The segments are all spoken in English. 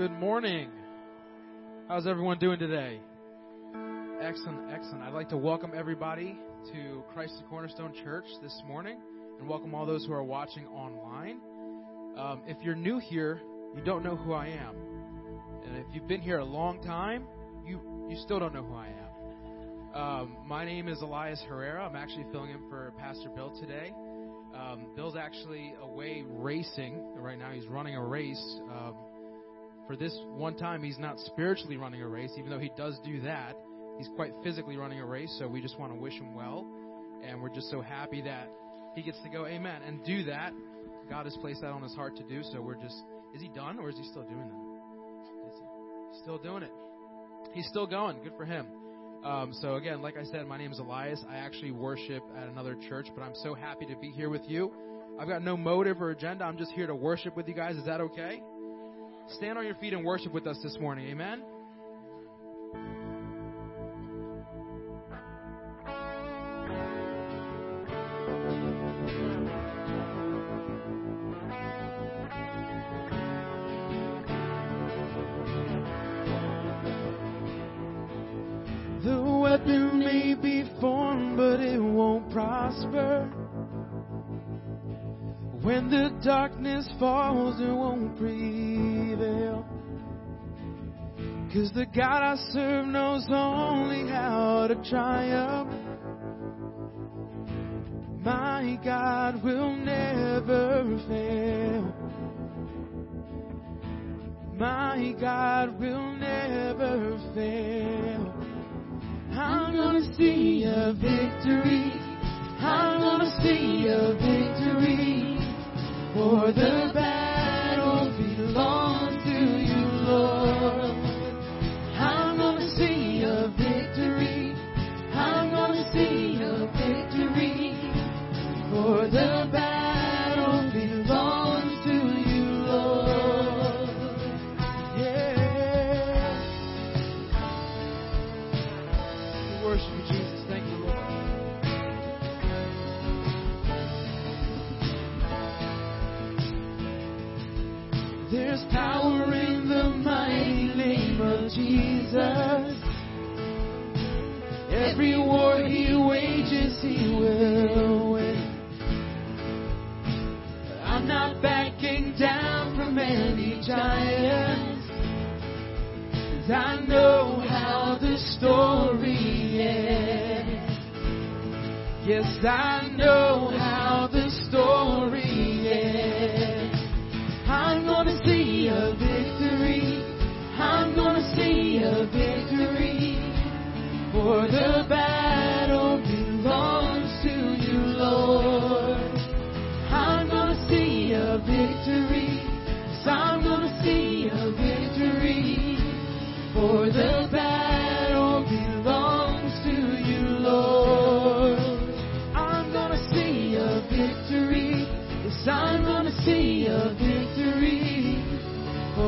Good morning. How's everyone doing today? Excellent, excellent. I'd like to welcome everybody to Christ the Cornerstone Church this morning and welcome all those who are watching online. Um, if you're new here, you don't know who I am. And if you've been here a long time, you, you still don't know who I am. Um, my name is Elias Herrera. I'm actually filling in for Pastor Bill today. Um, Bill's actually away racing right now. He's running a race. For this one time, he's not spiritually running a race, even though he does do that. He's quite physically running a race, so we just want to wish him well. And we're just so happy that he gets to go, amen, and do that. God has placed that on his heart to do, so we're just, is he done or is he still doing that? Is he still doing it? He's still going. Good for him. Um, so again, like I said, my name is Elias. I actually worship at another church, but I'm so happy to be here with you. I've got no motive or agenda. I'm just here to worship with you guys. Is that okay? Stand on your feet and worship with us this morning. Amen. The weapon may be formed, but it won't prosper. When the darkness falls, it won't prevail. Cause the God I serve knows only how to triumph. My God will never fail. My God will never fail. I'm gonna see a victory. I'm gonna see a victory. For the battle belongs Every war he wages, he will win. I'm not backing down from any giants. 'Cause I know how the story ends. Yes, I know how the story ends. I'm gonna see a victory. I'm gonna see a victory. For the battle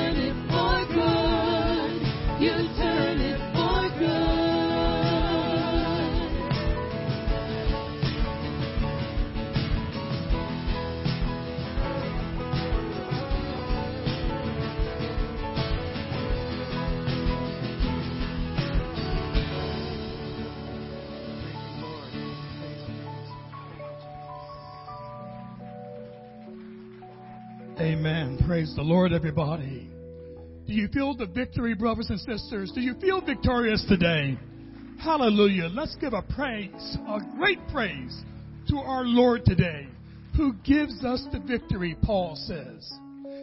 turn it for good. You turn Praise the Lord, everybody. Do you feel the victory, brothers and sisters? Do you feel victorious today? Hallelujah. Let's give a praise, a great praise to our Lord today, who gives us the victory, Paul says.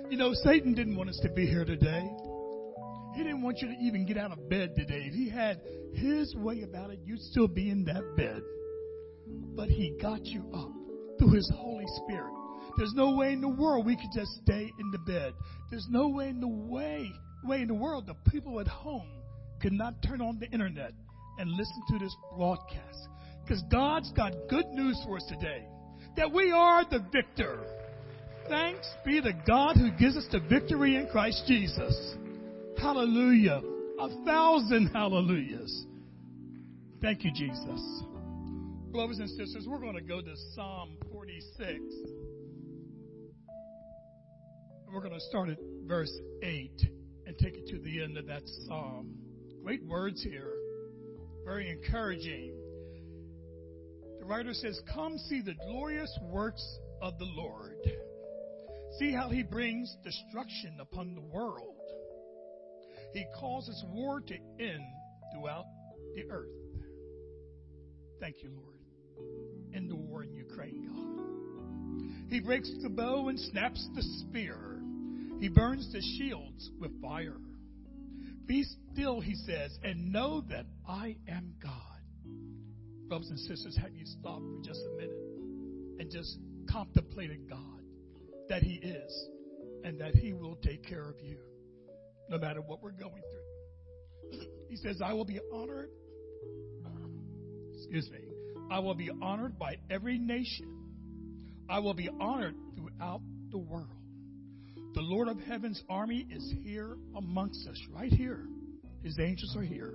You know, Satan didn't want us to be here today. He didn't want you to even get out of bed today. If he had his way about it, you'd still be in that bed. But he got you up through his Holy Spirit. There's no way in the world we could just stay in the bed. There's no way in the way way in the world the people at home could not turn on the internet and listen to this broadcast. Because God's got good news for us today. That we are the victor. Thanks be to God who gives us the victory in Christ Jesus. Hallelujah. A thousand hallelujahs. Thank you, Jesus. Brothers and sisters, we're going to go to Psalm 46. We're going to start at verse 8 and take it to the end of that psalm. Great words here, very encouraging. The writer says, Come see the glorious works of the Lord. See how he brings destruction upon the world. He causes war to end throughout the earth. Thank you, Lord. End the war in Ukraine, God. He breaks the bow and snaps the spear. He burns the shields with fire. Be still, he says, and know that I am God. Brothers and sisters, have you stopped for just a minute and just contemplated God, that He is, and that He will take care of you, no matter what we're going through? he says, I will be honored. Excuse me. I will be honored by every nation. I will be honored throughout the world. The Lord of Heaven's army is here amongst us, right here. His angels are here.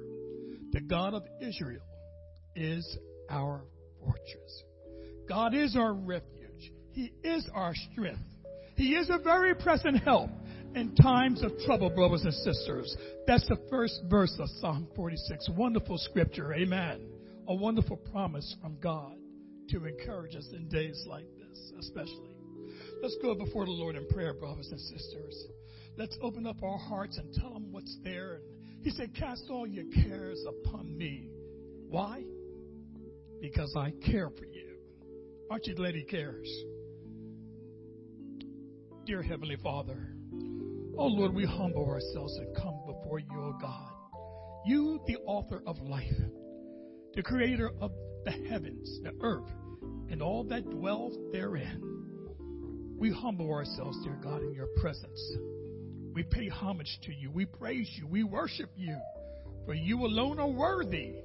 The God of Israel is our fortress. God is our refuge. He is our strength. He is a very present help in times of trouble, brothers and sisters. That's the first verse of Psalm 46. Wonderful scripture. Amen. A wonderful promise from God to encourage us in days like this, especially. Let's go before the Lord in prayer, brothers and sisters. Let's open up our hearts and tell Him what's there. And He said, Cast all your cares upon me. Why? Because I care for you. Aren't you glad He cares? Dear Heavenly Father, oh Lord, we humble ourselves and come before you, oh God. You, the author of life, the creator of the heavens, the earth, and all that dwells therein. We humble ourselves, dear God, in your presence. We pay homage to you. We praise you. We worship you. For you alone are worthy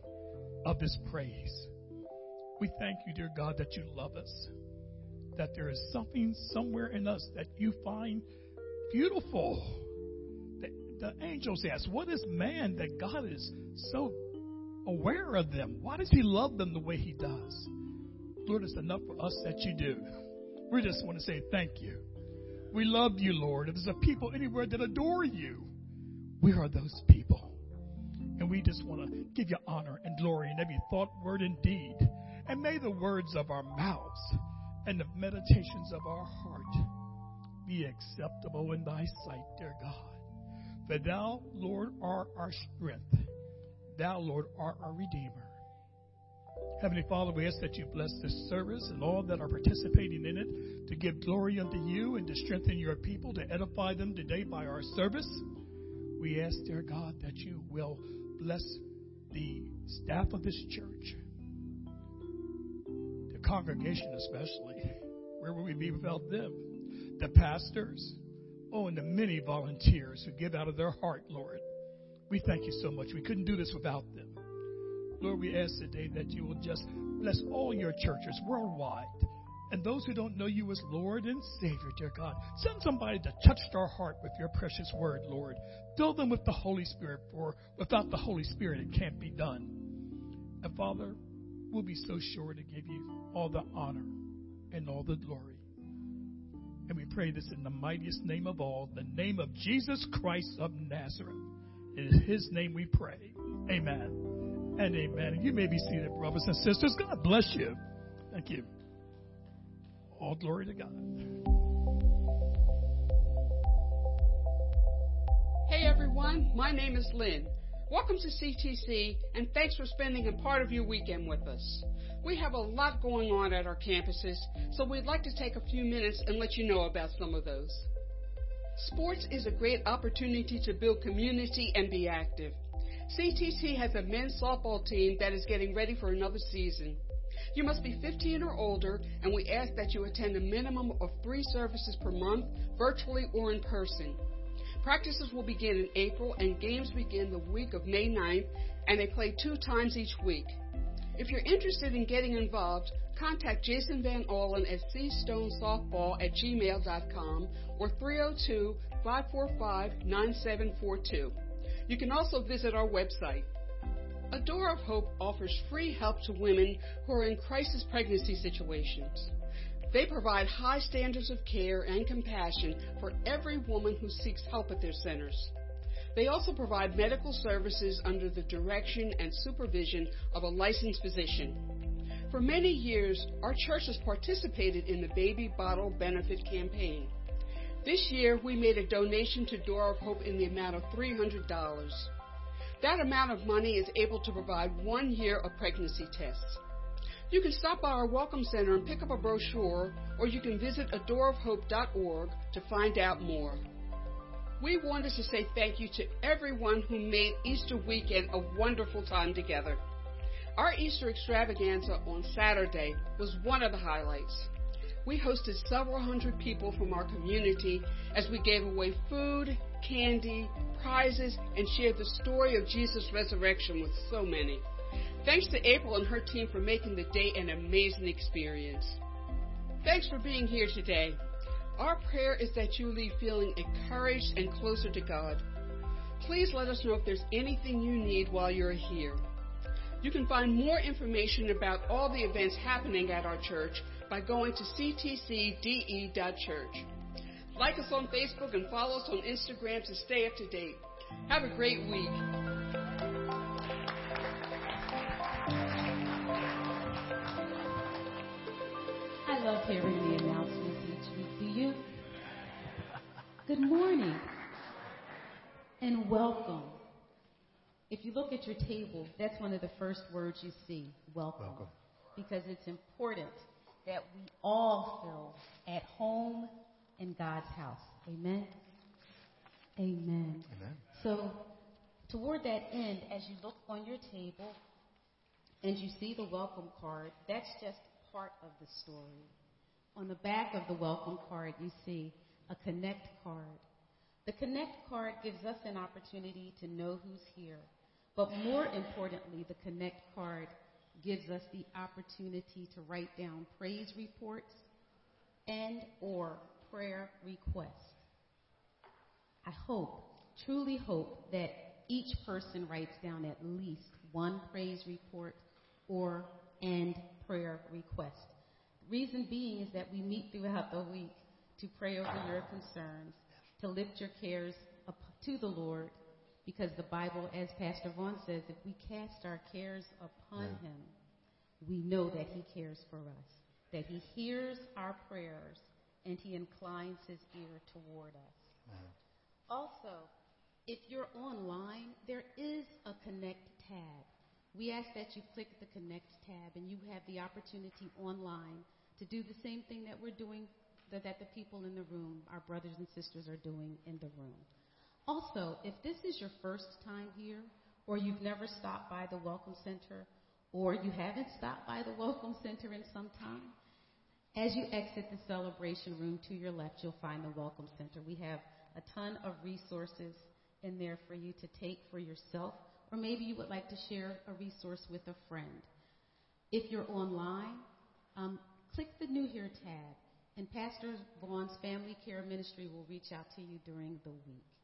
of this praise. We thank you, dear God, that you love us. That there is something somewhere in us that you find beautiful. The, the angels ask, What is man that God is so aware of them? Why does he love them the way he does? Lord, it's enough for us that you do. We just want to say thank you. We love you, Lord. If there's a people anywhere that adore you, we are those people. And we just want to give you honor and glory in every thought, word, and deed. And may the words of our mouths and the meditations of our heart be acceptable in thy sight, dear God. For thou, Lord, art our strength. Thou, Lord, art our Redeemer. Heavenly Father, we ask that you bless this service and all that are participating in it to give glory unto you and to strengthen your people, to edify them today by our service. We ask, dear God, that you will bless the staff of this church, the congregation especially. Where would we be without them? The pastors, oh, and the many volunteers who give out of their heart, Lord. We thank you so much. We couldn't do this without them. Lord, we ask today that you will just bless all your churches worldwide. And those who don't know you as Lord and Savior, dear God, send somebody to touch their heart with your precious word, Lord. Fill them with the Holy Spirit, for without the Holy Spirit, it can't be done. And Father, we'll be so sure to give you all the honor and all the glory. And we pray this in the mightiest name of all, the name of Jesus Christ of Nazareth. In his name we pray. Amen and amen. You may be seated, brothers and sisters. God bless you. Thank you. All glory to God. Hey everyone, my name is Lynn. Welcome to CTC and thanks for spending a part of your weekend with us. We have a lot going on at our campuses, so we'd like to take a few minutes and let you know about some of those. Sports is a great opportunity to build community and be active. CTC has a men's softball team that is getting ready for another season. You must be 15 or older, and we ask that you attend a minimum of three services per month, virtually or in person. Practices will begin in April, and games begin the week of May 9th, and they play two times each week. If you're interested in getting involved, contact Jason Van Allen at cstonesoftball at gmail.com or 302 545 9742. You can also visit our website. A Door of Hope offers free help to women who are in crisis pregnancy situations. They provide high standards of care and compassion for every woman who seeks help at their centers. They also provide medical services under the direction and supervision of a licensed physician. For many years, our church has participated in the Baby Bottle Benefit Campaign. This year, we made a donation to Door of Hope in the amount of $300. That amount of money is able to provide one year of pregnancy tests. You can stop by our Welcome Center and pick up a brochure, or you can visit adoorofhope.org to find out more. We wanted to say thank you to everyone who made Easter weekend a wonderful time together. Our Easter extravaganza on Saturday was one of the highlights. We hosted several hundred people from our community as we gave away food, candy, prizes, and shared the story of Jesus' resurrection with so many. Thanks to April and her team for making the day an amazing experience. Thanks for being here today. Our prayer is that you leave feeling encouraged and closer to God. Please let us know if there's anything you need while you're here. You can find more information about all the events happening at our church by going to ctcde.church. Like us on Facebook and follow us on Instagram to stay up to date. Have a great week. I love hearing the announcements each week. Do you? Good morning and welcome. If you look at your table, that's one of the first words you see welcome. Welcome. Because it's important that we all feel at home in God's house. Amen. Amen. Amen. So, toward that end, as you look on your table and you see the welcome card, that's just part of the story. On the back of the welcome card, you see a connect card. The connect card gives us an opportunity to know who's here. But more importantly, the connect card gives us the opportunity to write down praise reports and or prayer requests. I hope, truly hope that each person writes down at least one praise report or and prayer request. Reason being is that we meet throughout the week to pray over your concerns, to lift your cares up to the Lord, because the Bible, as Pastor Vaughn says, if we cast our cares upon Him, we know that He cares for us, that He hears our prayers, and He inclines His ear toward us. Also, if you're online, there is a Connect tab. We ask that you click the Connect tab and you have the opportunity online to do the same thing that we're doing, that, that the people in the room, our brothers and sisters, are doing in the room. Also, if this is your first time here, or you've never stopped by the Welcome Center, or you haven't stopped by the Welcome Center in some time, as you exit the celebration room to your left, you'll find the Welcome Center. We have a ton of resources in there for you to take for yourself, or maybe you would like to share a resource with a friend. If you're online, um, click the New Here tab, and Pastor Vaughn's Family Care Ministry will reach out to you during the week.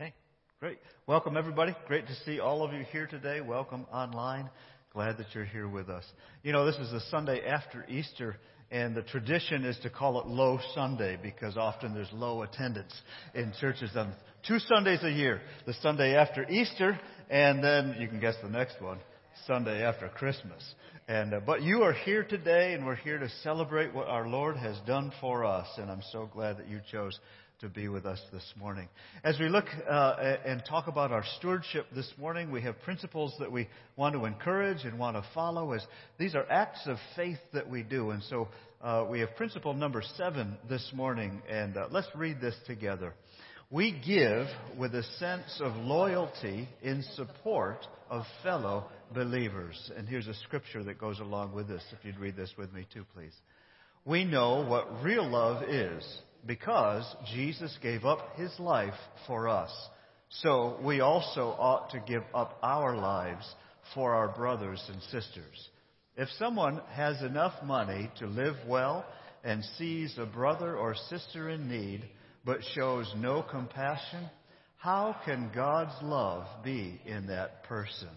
Hey, great. Welcome, everybody. Great to see all of you here today. Welcome online. Glad that you're here with us. You know, this is the Sunday after Easter, and the tradition is to call it Low Sunday because often there's low attendance in churches on two Sundays a year. The Sunday after Easter, and then you can guess the next one, Sunday after Christmas. And, uh, but you are here today, and we're here to celebrate what our Lord has done for us, and I'm so glad that you chose to be with us this morning. As we look uh, and talk about our stewardship this morning, we have principles that we want to encourage and want to follow. As these are acts of faith that we do, and so uh, we have principle number seven this morning, and uh, let's read this together. We give with a sense of loyalty in support of fellow believers. And here's a scripture that goes along with this. If you'd read this with me too, please. We know what real love is because Jesus gave up his life for us. So we also ought to give up our lives for our brothers and sisters. If someone has enough money to live well and sees a brother or sister in need but shows no compassion, how can God's love be in that person?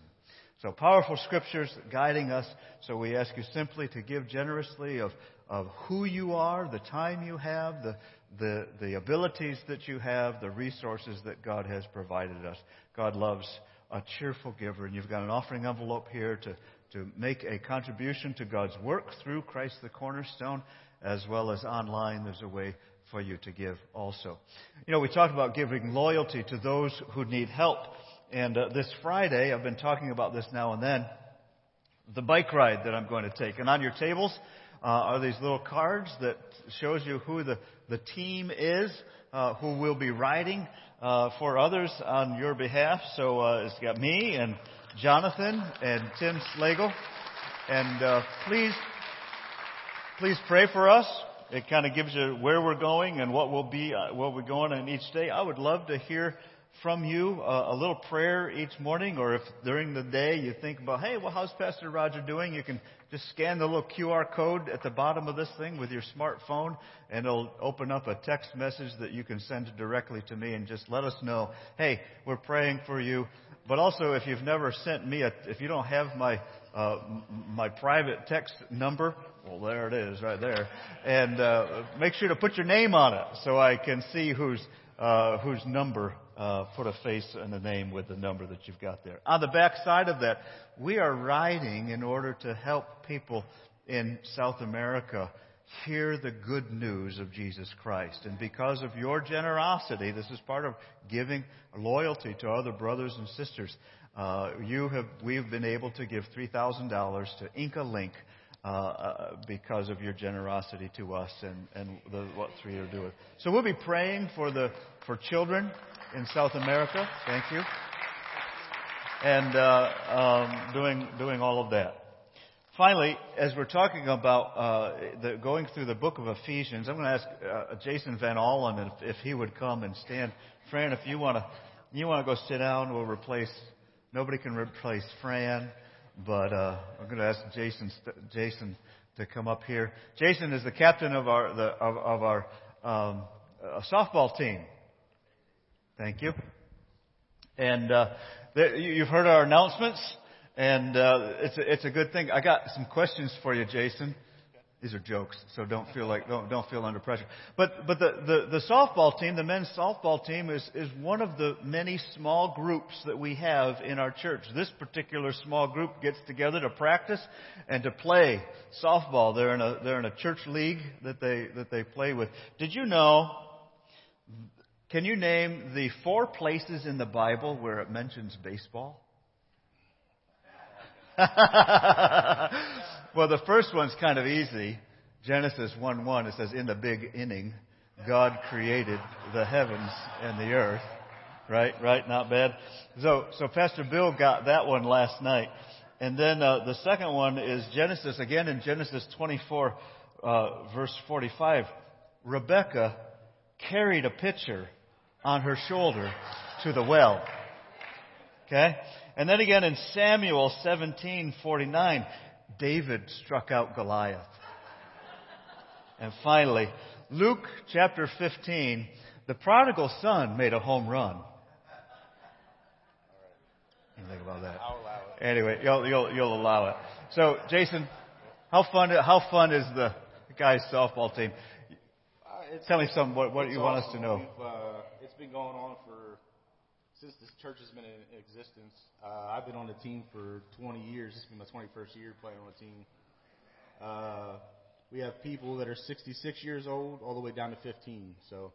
So powerful scriptures guiding us. So we ask you simply to give generously of, of who you are, the time you have, the, the, the abilities that you have, the resources that God has provided us. God loves a cheerful giver. And you've got an offering envelope here to, to make a contribution to God's work through Christ the Cornerstone, as well as online. There's a way for you to give also. You know, we talked about giving loyalty to those who need help. And uh, this Friday, I've been talking about this now and then, the bike ride that I'm going to take. And on your tables uh, are these little cards that shows you who the, the team is, uh, who will be riding uh, for others on your behalf. So uh, it's got me and Jonathan and Tim Slagle. And uh, please, please pray for us. It kind of gives you where we're going and what we'll be, uh, what we're going on each day. I would love to hear from you uh, a little prayer each morning, or if during the day you think about, hey, well, how's Pastor Roger doing? You can just scan the little QR code at the bottom of this thing with your smartphone, and it'll open up a text message that you can send directly to me and just let us know, hey, we're praying for you. But also, if you've never sent me a, if you don't have my uh, my private text number, well, there it is, right there, and uh, make sure to put your name on it so I can see whose uh, whose number uh, put a face and a name with the number that you've got there. On the back side of that, we are writing in order to help people in South America hear the good news of Jesus Christ. And because of your generosity, this is part of giving loyalty to other brothers and sisters. Uh, you have, we've been able to give $3,000 to Inca Link uh, uh, because of your generosity to us and, and the, what three are doing. So we'll be praying for the for children in South America. Thank you. And uh, um, doing doing all of that. Finally, as we're talking about uh, the, going through the book of Ephesians, I'm going to ask uh, Jason Van Allen if, if he would come and stand. Fran, if you want to, you want to go sit down, we'll replace. Nobody can replace Fran, but uh, I'm going to ask Jason Jason to come up here. Jason is the captain of our the, of, of our um, uh, softball team. Thank you. And uh, you've heard our announcements, and uh, it's a, it's a good thing. I got some questions for you, Jason. These are jokes, so don't feel like don't don't feel under pressure. But but the, the, the softball team, the men's softball team, is is one of the many small groups that we have in our church. This particular small group gets together to practice and to play softball. They're in a they're in a church league that they that they play with. Did you know? Can you name the four places in the Bible where it mentions baseball? well, the first one's kind of easy. Genesis 1 1, it says, In the big inning, God created the heavens and the earth. Right? Right? Not bad. So, so Pastor Bill got that one last night. And then uh, the second one is Genesis, again in Genesis 24, uh, verse 45. Rebecca carried a pitcher on her shoulder to the well. Okay? And then again in Samuel 17:49, David struck out Goliath. And finally, Luke chapter 15, the prodigal son made a home run. You think about that? I'll allow it. Anyway, you'll, you'll, you'll allow it. So, Jason, how fun, how fun is the guys softball team? Uh, Tell me some, what, what it's you want us to know. We've, uh, it's been going on for since this church has been in existence. Uh, I've been on the team for 20 years. This will be my 21st year playing on the team. Uh, we have people that are 66 years old all the way down to 15. So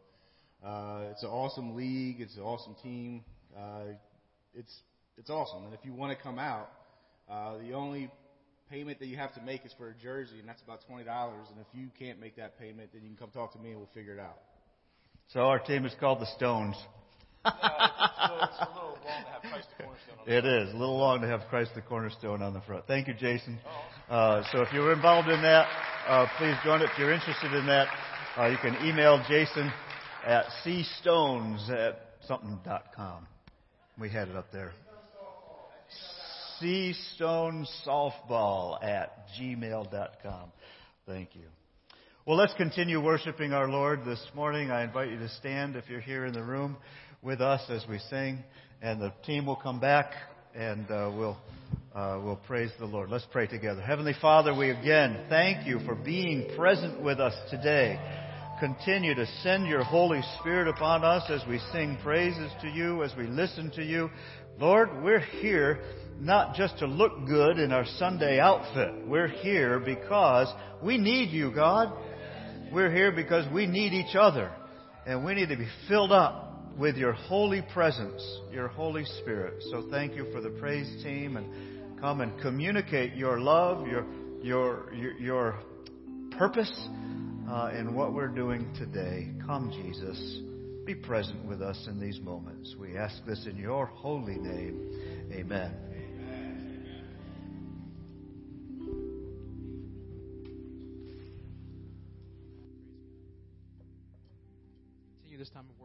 uh, it's an awesome league. It's an awesome team. Uh, it's it's awesome. And if you want to come out, uh, the only payment that you have to make is for a jersey, and that's about twenty dollars. And if you can't make that payment, then you can come talk to me, and we'll figure it out. So our team is called the Stones. it's, a little, it's a little long to have Christ the cornerstone on It is a little long to have Christ the cornerstone on the front. Thank you, Jason. Uh, so if you're involved in that, uh, please join it. If you're interested in that, uh, you can email Jason at cstones at something.com. We had it up there. cstonesoftball at gmail.com. Thank you. Well, let's continue worshiping our Lord this morning. I invite you to stand if you're here in the room with us as we sing, and the team will come back and uh, we'll uh, we'll praise the Lord. Let's pray together. Heavenly Father, we again thank you for being present with us today. Continue to send your Holy Spirit upon us as we sing praises to you, as we listen to you. Lord, we're here not just to look good in our Sunday outfit. We're here because we need you, God. We're here because we need each other. And we need to be filled up with your holy presence, your Holy Spirit. So thank you for the praise team and come and communicate your love, your, your, your, your purpose uh, in what we're doing today. Come, Jesus. Be present with us in these moments. We ask this in your holy name. Amen. This time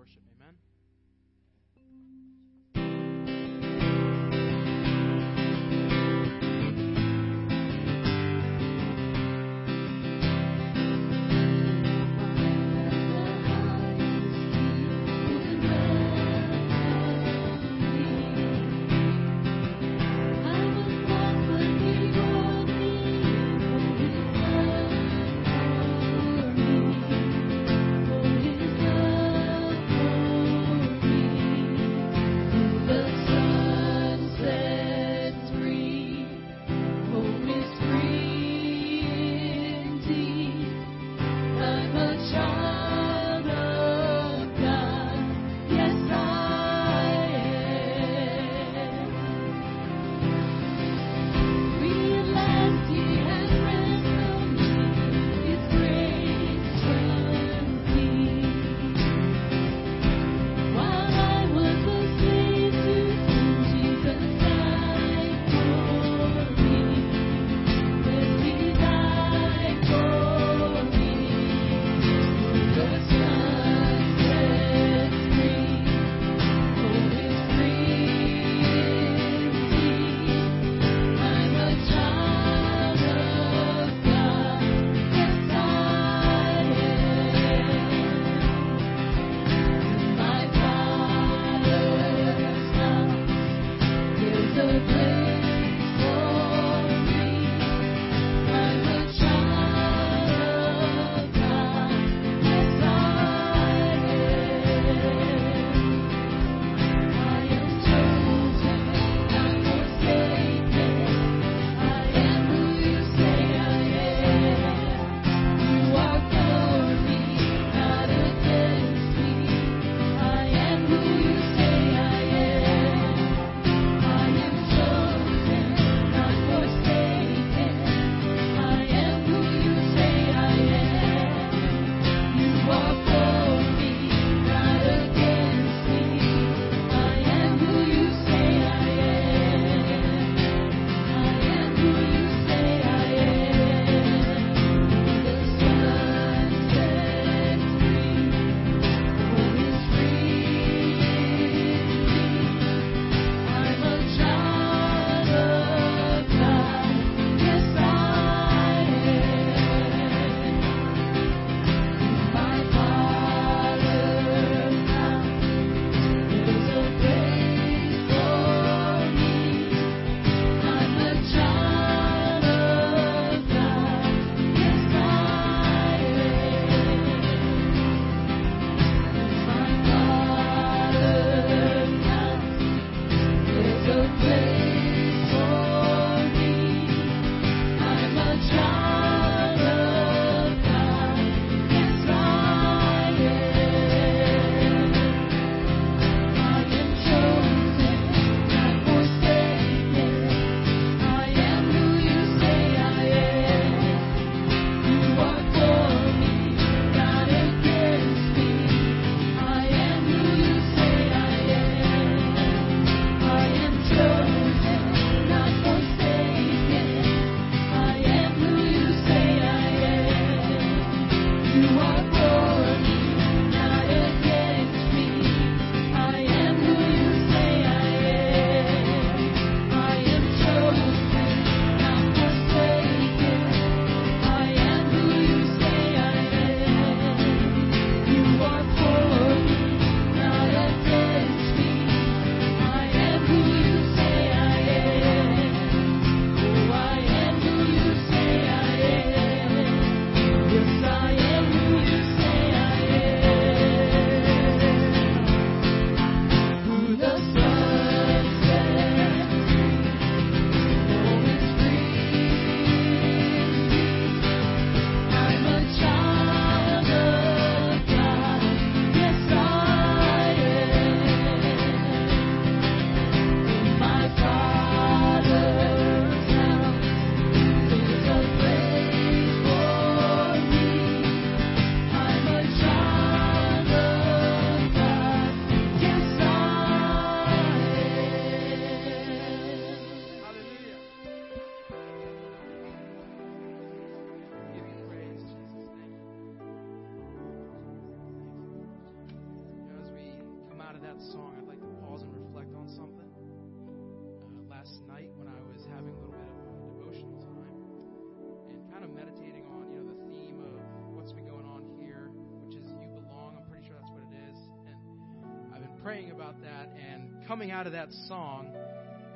coming out of that song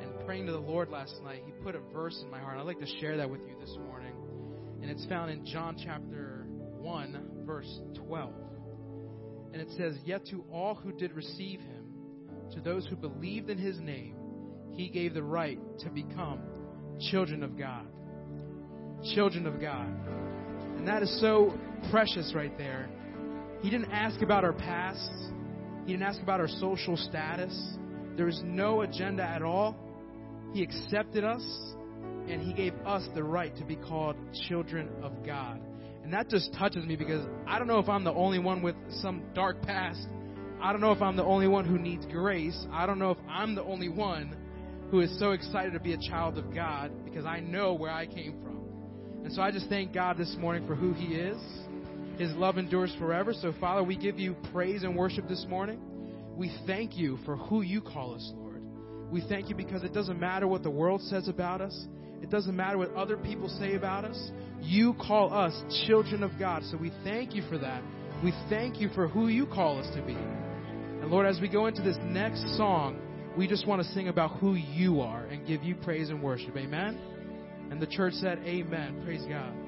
and praying to the Lord last night, He put a verse in my heart. I'd like to share that with you this morning. And it's found in John chapter 1, verse 12. And it says, Yet to all who did receive Him, to those who believed in His name, He gave the right to become children of God. Children of God. And that is so precious right there. He didn't ask about our past. He didn't ask about our social status. There was no agenda at all. He accepted us and he gave us the right to be called children of God. And that just touches me because I don't know if I'm the only one with some dark past. I don't know if I'm the only one who needs grace. I don't know if I'm the only one who is so excited to be a child of God because I know where I came from. And so I just thank God this morning for who He is. His love endures forever. So, Father, we give you praise and worship this morning. We thank you for who you call us, Lord. We thank you because it doesn't matter what the world says about us, it doesn't matter what other people say about us. You call us children of God. So we thank you for that. We thank you for who you call us to be. And Lord, as we go into this next song, we just want to sing about who you are and give you praise and worship. Amen. And the church said, Amen. Praise God.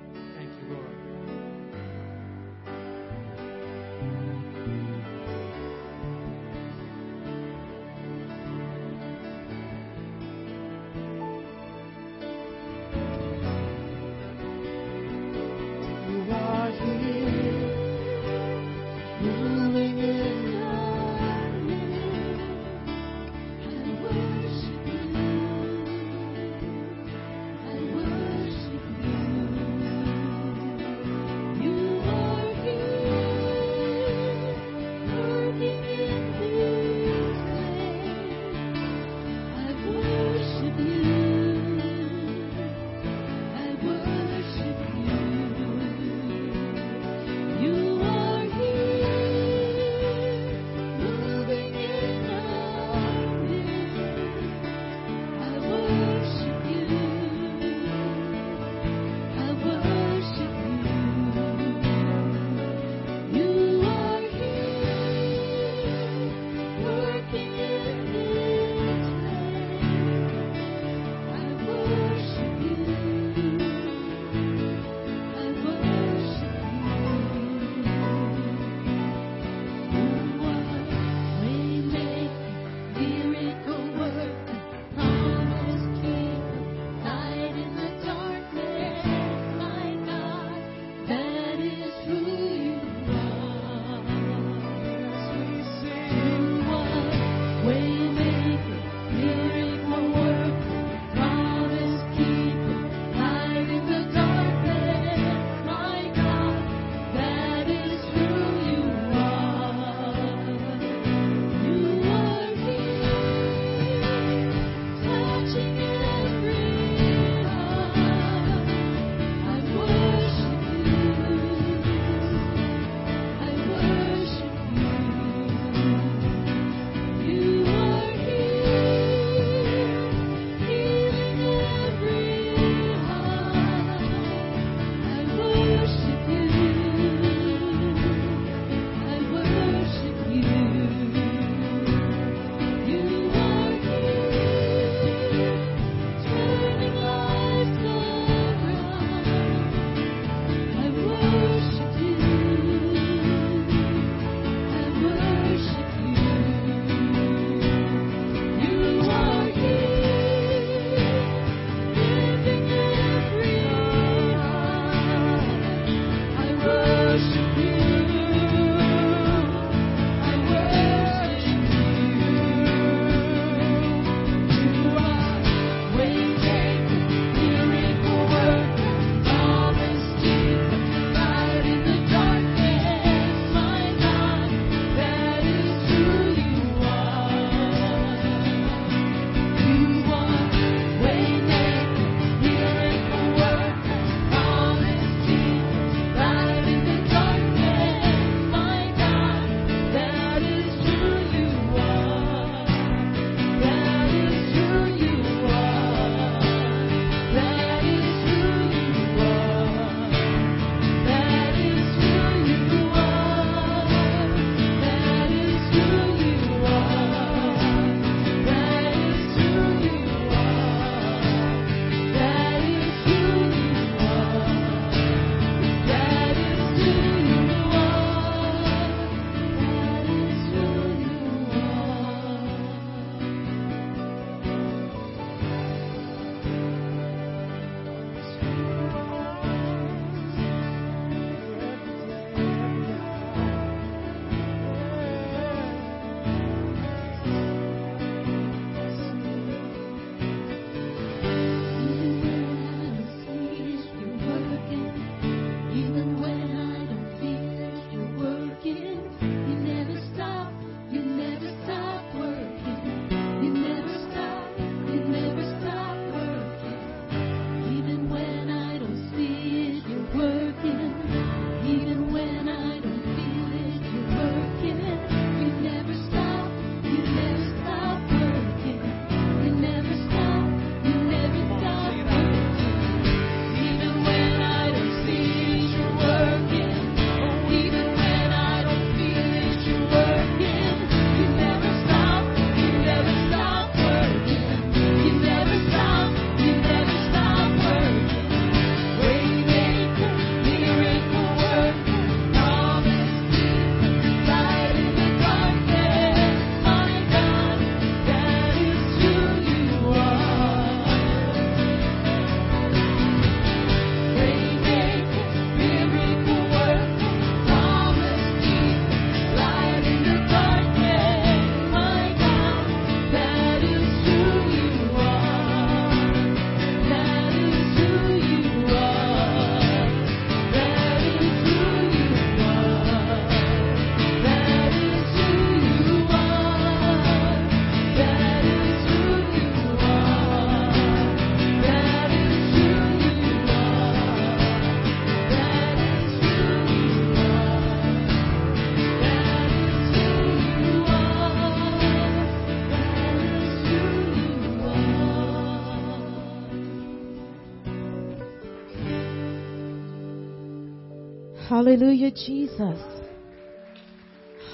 Hallelujah, Jesus.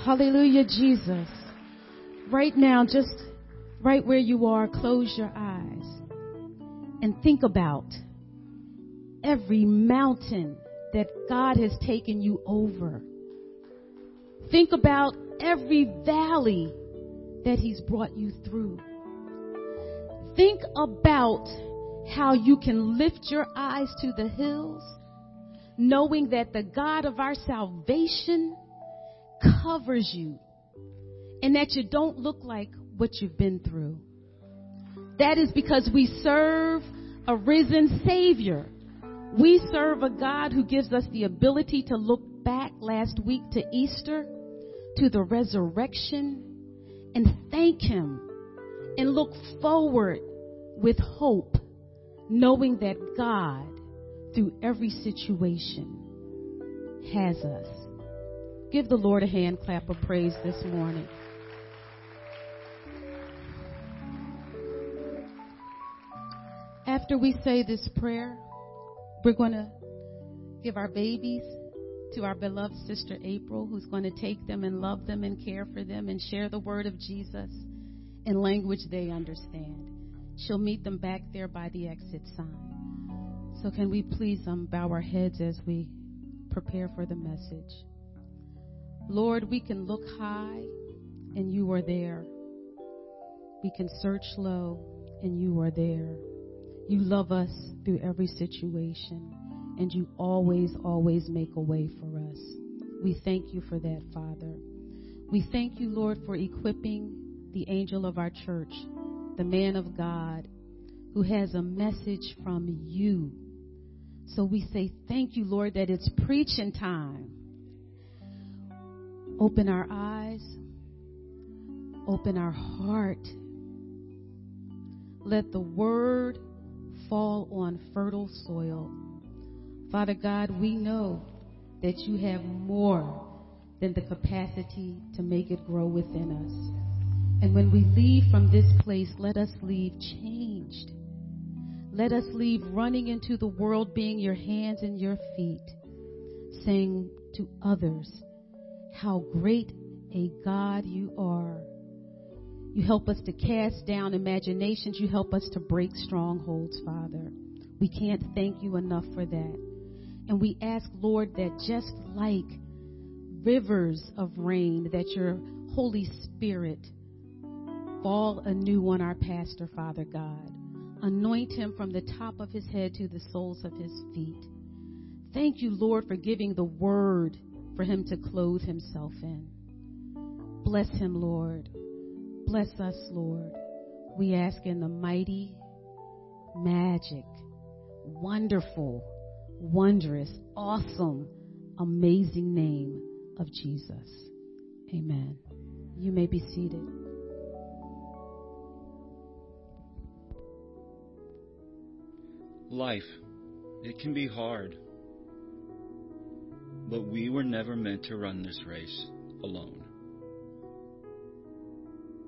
Hallelujah, Jesus. Right now, just right where you are, close your eyes and think about every mountain that God has taken you over. Think about every valley that He's brought you through. Think about how you can lift your eyes to the hills, knowing that the God of our salvation covers you and that you don't look like what you've been through. That is because we serve a risen Savior. We serve a God who gives us the ability to look back last week to Easter, to the resurrection, and thank Him and look forward with hope, knowing that God, through every situation, has us. Give the Lord a hand clap of praise this morning. After we say this prayer, we're going to give our babies to our beloved sister April, who's going to take them and love them and care for them and share the word of Jesus in language they understand. She'll meet them back there by the exit sign. So, can we please um, bow our heads as we prepare for the message? Lord, we can look high and you are there. We can search low and you are there. You love us through every situation, and you always, always make a way for us. We thank you for that, Father. We thank you, Lord, for equipping the angel of our church, the man of God, who has a message from you. So we say thank you, Lord, that it's preaching time. Open our eyes, open our heart. Let the word fall on fertile soil. Father God, we know that you have more than the capacity to make it grow within us. And when we leave from this place, let us leave changed. Let us leave running into the world being your hands and your feet, saying to others how great a God you are you help us to cast down imaginations. You help us to break strongholds, Father. We can't thank you enough for that. And we ask, Lord, that just like rivers of rain, that your Holy Spirit fall anew on our pastor, Father God. Anoint him from the top of his head to the soles of his feet. Thank you, Lord, for giving the word for him to clothe himself in. Bless him, Lord. Bless us, Lord. We ask in the mighty, magic, wonderful, wondrous, awesome, amazing name of Jesus. Amen. You may be seated. Life, it can be hard. But we were never meant to run this race alone.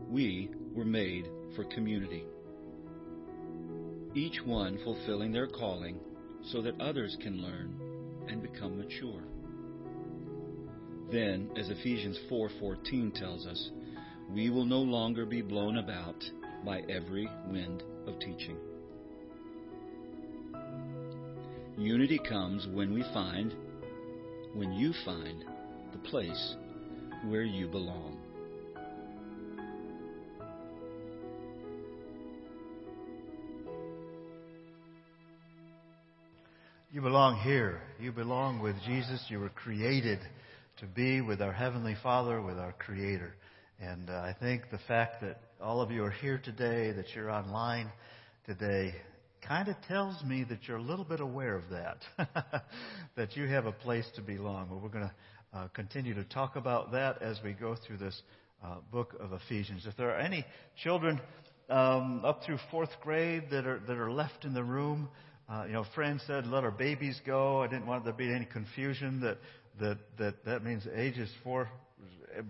We were made for community, each one fulfilling their calling so that others can learn and become mature. Then, as Ephesians 4:14 tells us, we will no longer be blown about by every wind of teaching. Unity comes when we find, when you find the place where you belong. You belong here. You belong with Jesus. You were created to be with our Heavenly Father, with our Creator. And uh, I think the fact that all of you are here today, that you're online today, kind of tells me that you're a little bit aware of that, that you have a place to belong. Well, we're going to uh, continue to talk about that as we go through this uh, book of Ephesians. If there are any children um, up through fourth grade that are that are left in the room, uh, you know, Fran said, let our babies go. I didn't want there to be any confusion that that that, that means ages four,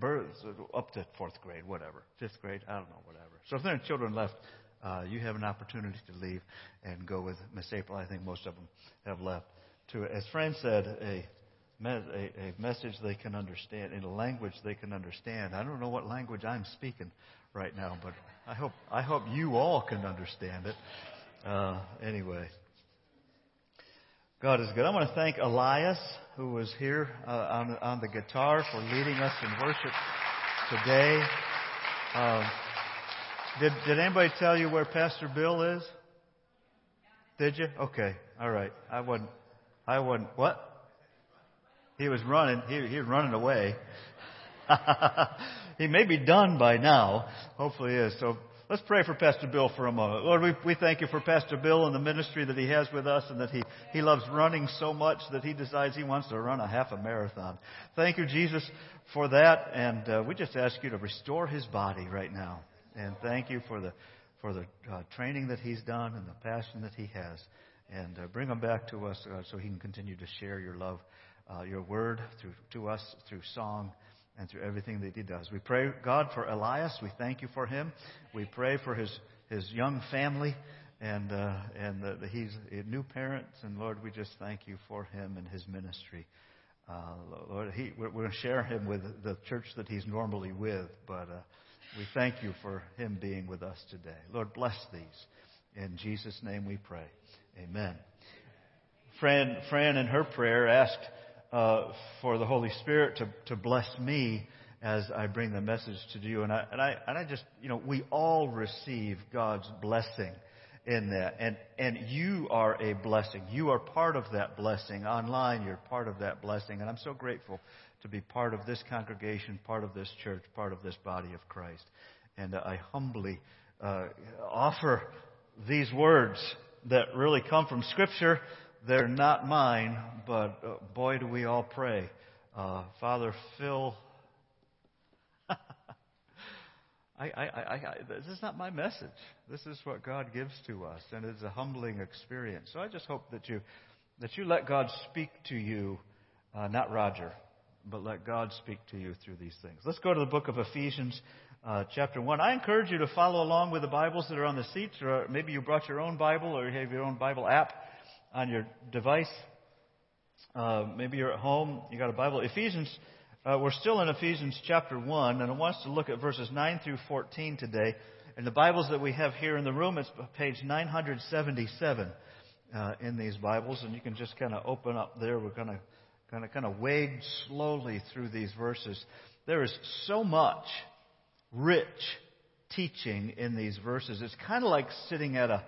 birth, up to fourth grade, whatever, fifth grade, I don't know, whatever. So if there are children left, uh, you have an opportunity to leave and go with Miss April. I think most of them have left. To, as Fran said, a a, a message they can understand, in a language they can understand. I don't know what language I'm speaking right now, but I hope, I hope you all can understand it. Uh, anyway. God is good. I want to thank Elias, who was here uh, on, on the guitar, for leading us in worship today. Um, did, did anybody tell you where Pastor Bill is? Did you? Okay. All right. I wouldn't. I wouldn't. What? He was running. He, he was running away. he may be done by now. Hopefully, he is. So let's pray for Pastor Bill for a moment. Lord, we, we thank you for Pastor Bill and the ministry that he has with us, and that he he loves running so much that he decides he wants to run a half a marathon. Thank you, Jesus, for that, and uh, we just ask you to restore his body right now. And thank you for the for the uh, training that he's done and the passion that he has. And uh, bring him back to us uh, so he can continue to share your love, uh, your word through to us through song and through everything that he does. We pray, God, for Elias. We thank you for him. We pray for his his young family and uh, and the, he's new parents. And Lord, we just thank you for him and his ministry. Uh, Lord, he, we're, we're going to share him with the church that he's normally with, but uh, we thank you for him being with us today. Lord, bless these. In Jesus' name we pray. Amen. Fran, Fran in her prayer asked uh, for the Holy Spirit to, to bless me as I bring the message to you. And I, and I, and I just, you know, we all receive God's blessing in that. And, and you are a blessing. You are part of that blessing. Online, you're part of that blessing. And I'm so grateful to be part of this congregation, part of this church, part of this body of Christ. And I humbly uh, offer these words that really come from Scripture. They're not mine, but uh, boy, do we all pray. Uh, Father, fill. I, I, I, this is not my message. This is what God gives to us, and it's a humbling experience. So I just hope that you that you let God speak to you, uh, not Roger but let God speak to you through these things. Let's go to the book of Ephesians, uh, chapter 1. I encourage you to follow along with the Bibles that are on the seats, or maybe you brought your own Bible or you have your own Bible app on your device. Uh, maybe you're at home, you got a Bible. Ephesians, uh, we're still in Ephesians chapter 1, and I want us to look at verses 9 through 14 today. In the Bibles that we have here in the room, it's page 977 uh, in these Bibles, and you can just kind of open up there. We're going to kind of kind of wade slowly through these verses. There is so much rich teaching in these verses. It's kind of like sitting at a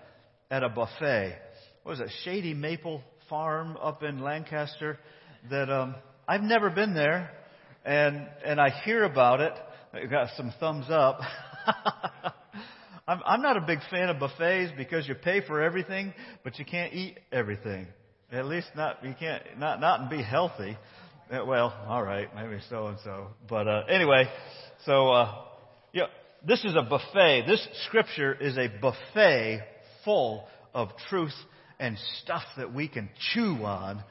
at a buffet. What was it? Shady Maple Farm up in Lancaster. That um, I've never been there, and and I hear about it. I got some thumbs up. I'm, I'm not a big fan of buffets because you pay for everything, but you can't eat everything. At least not you can't not not be healthy. Uh, well, all right, maybe so and so. But uh, anyway, so uh, yeah, this is a buffet. This scripture is a buffet full of truth and stuff that we can chew on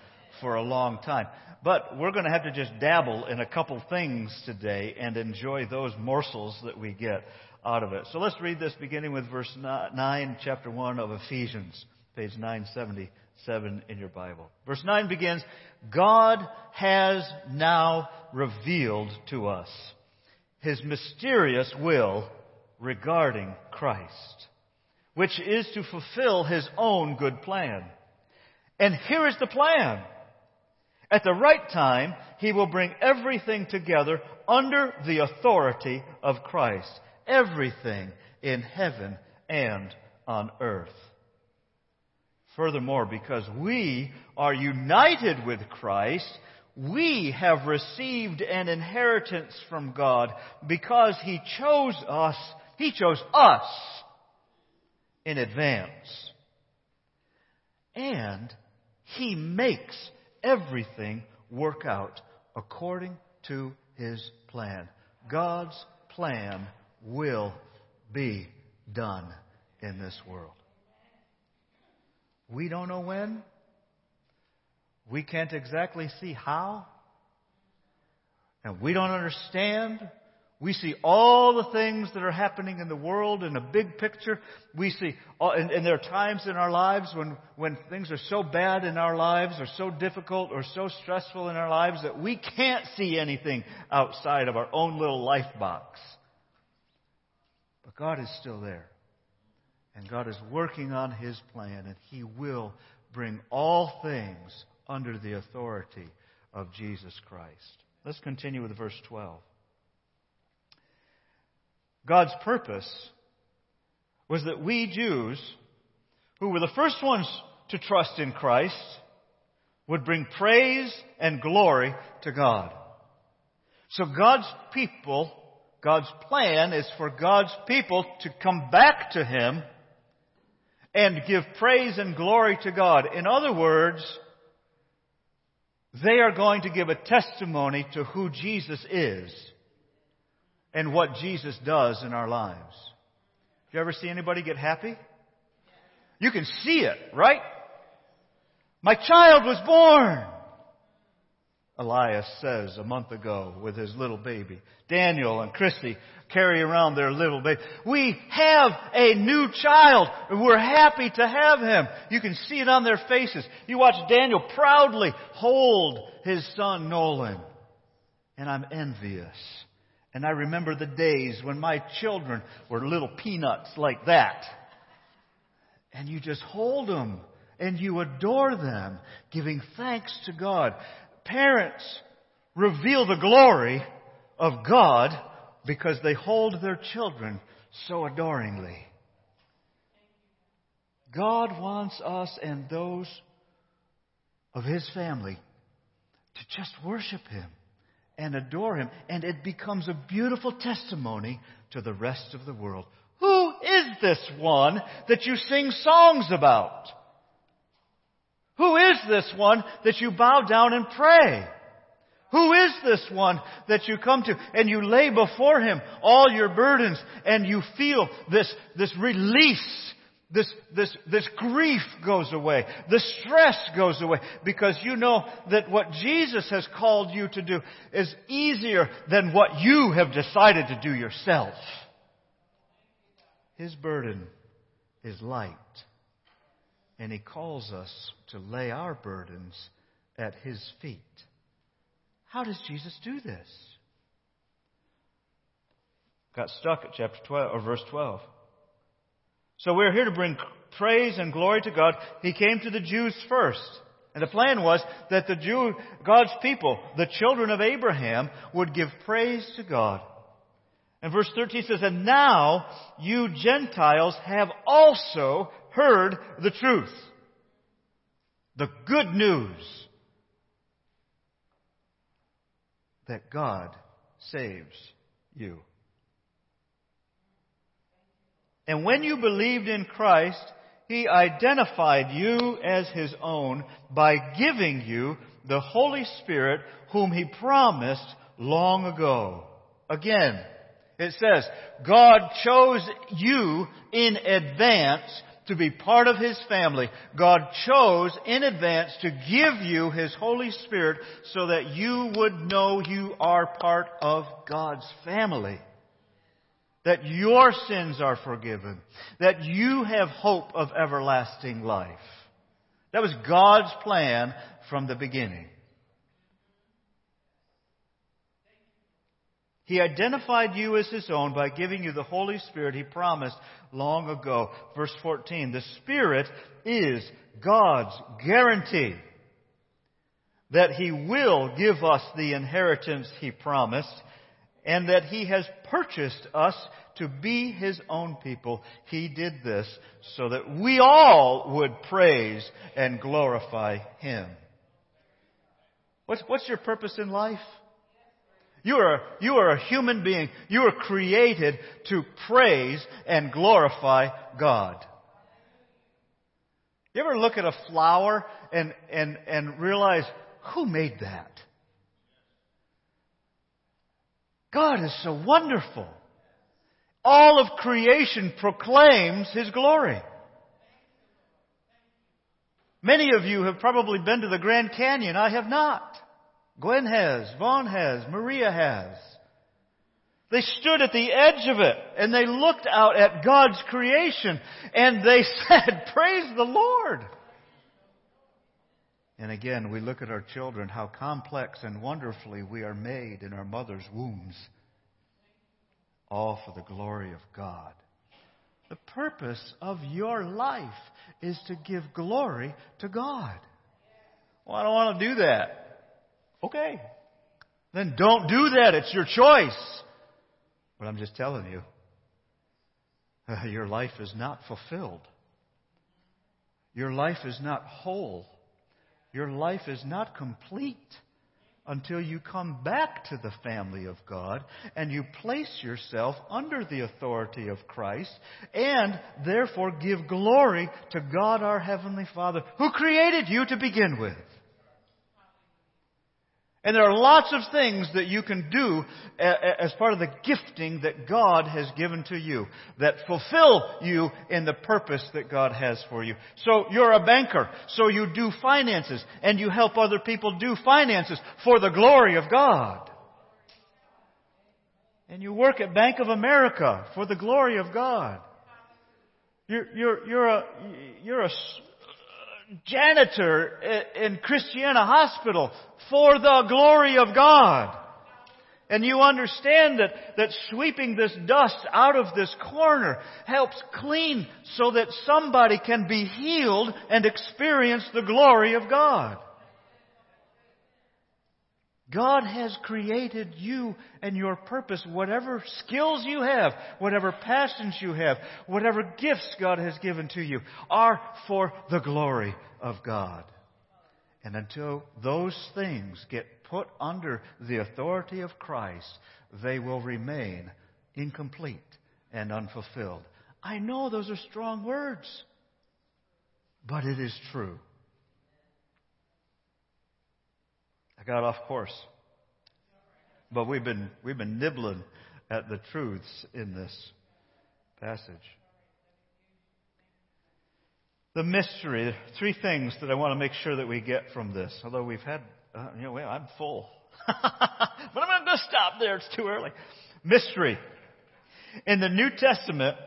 for a long time. But we're going to have to just dabble in a couple things today and enjoy those morsels that we get out of it. So let's read this beginning with verse 9, chapter 1 of Ephesians, page 970. 7 in your Bible. Verse 9 begins, God has now revealed to us his mysterious will regarding Christ, which is to fulfill his own good plan. And here is the plan. At the right time, he will bring everything together under the authority of Christ. Everything in heaven and on earth. Furthermore, because we are united with Christ, we have received an inheritance from God because He chose us, He chose us in advance. And He makes everything work out according to His plan. God's plan will be done in this world. We don't know when. We can't exactly see how. And we don't understand We see all the things that are happening in the world in a big picture. We see, uh, and, and there are times in our lives when, when things are so bad in our lives, or so difficult, or so stressful in our lives that we can't see anything outside of our own little life box. But God is still there. And God is working on His plan, and He will bring all things under the authority of Jesus Christ. Let's continue with verse 12. God's purpose was that we Jews, who were the first ones to trust in Christ, would bring praise and glory to God. So God's people, God's plan is for God's people to come back to Him and give praise and glory to God. In other words, they are going to give a testimony to who Jesus is and what Jesus does in our lives. Do You ever see anybody get happy? You can see it, right? My child was born. Elias says a month ago with his little baby. Daniel and Christy carry around their little baby. We have a new child and we're happy to have him. You can see it on their faces. You watch Daniel proudly hold his son Nolan. And I'm envious. And I remember the days when my children were little peanuts like that. And you just hold them and you adore them, giving thanks to God. Parents reveal the glory of God because they hold their children so adoringly. God wants us and those of His family to just worship Him and adore Him, and it becomes a beautiful testimony to the rest of the world. Who is this one that you sing songs about? Who is this one that you bow down and pray? Who is this one that you come to and you lay before Him all your burdens and you feel this, this release, this, this, this grief goes away, the stress goes away because you know that what Jesus has called you to do is easier than what you have decided to do yourself. His burden is light and He calls us to lay our burdens at His feet. How does Jesus do this? Got stuck at chapter 12 or verse 12. So we're here to bring praise and glory to God. He came to the Jews first. And the plan was that the Jew, God's people, the children of Abraham, would give praise to God. And verse 13 says, And now you Gentiles have also heard the truth. The good news that God saves you. And when you believed in Christ, He identified you as His own by giving you the Holy Spirit whom He promised long ago. Again, it says, God chose you in advance to be part of His family. God chose in advance to give you His Holy Spirit so that you would know you are part of God's family. That your sins are forgiven. That you have hope of everlasting life. That was God's plan from the beginning. He identified you as His own by giving you the Holy Spirit He promised long ago. Verse 14, the Spirit is God's guarantee that He will give us the inheritance He promised and that He has purchased us to be His own people. He did this so that we all would praise and glorify Him. What's, what's your purpose in life? You are, you are a human being. You are created to praise and glorify God. You ever look at a flower and, and, and realize, who made that? God is so wonderful. All of creation proclaims His glory. Many of you have probably been to the Grand Canyon. I have not. Gwen has, Vaughn has, Maria has. They stood at the edge of it and they looked out at God's creation and they said, praise the Lord. And again, we look at our children, how complex and wonderfully we are made in our mother's wombs. All for the glory of God. The purpose of your life is to give glory to God. Well, I don't want to do that. Okay. Then don't do that. It's your choice. But I'm just telling you, your life is not fulfilled. Your life is not whole. Your life is not complete until you come back to the family of God and you place yourself under the authority of Christ and therefore give glory to God our Heavenly Father who created you to begin with. And there are lots of things that you can do as part of the gifting that God has given to you that fulfill you in the purpose that God has for you. So you're a banker, so you do finances and you help other people do finances for the glory of God. And you work at Bank of America for the glory of God. You're, you're, you're a, you're a janitor in Christiana Hospital for the glory of God. And you understand that, that sweeping this dust out of this corner helps clean so that somebody can be healed and experience the glory of God. God has created you and your purpose, whatever skills you have, whatever passions you have, whatever gifts God has given to you, are for the glory of God. And until those things get put under the authority of Christ, they will remain incomplete and unfulfilled. I know those are strong words, but it is true. I got off course. But we've been, we've been nibbling at the truths in this passage. The mystery, three things that I want to make sure that we get from this. Although we've had, uh, you know, well, I'm full. but I'm not going to stop there. It's too early. Mystery. In the New Testament,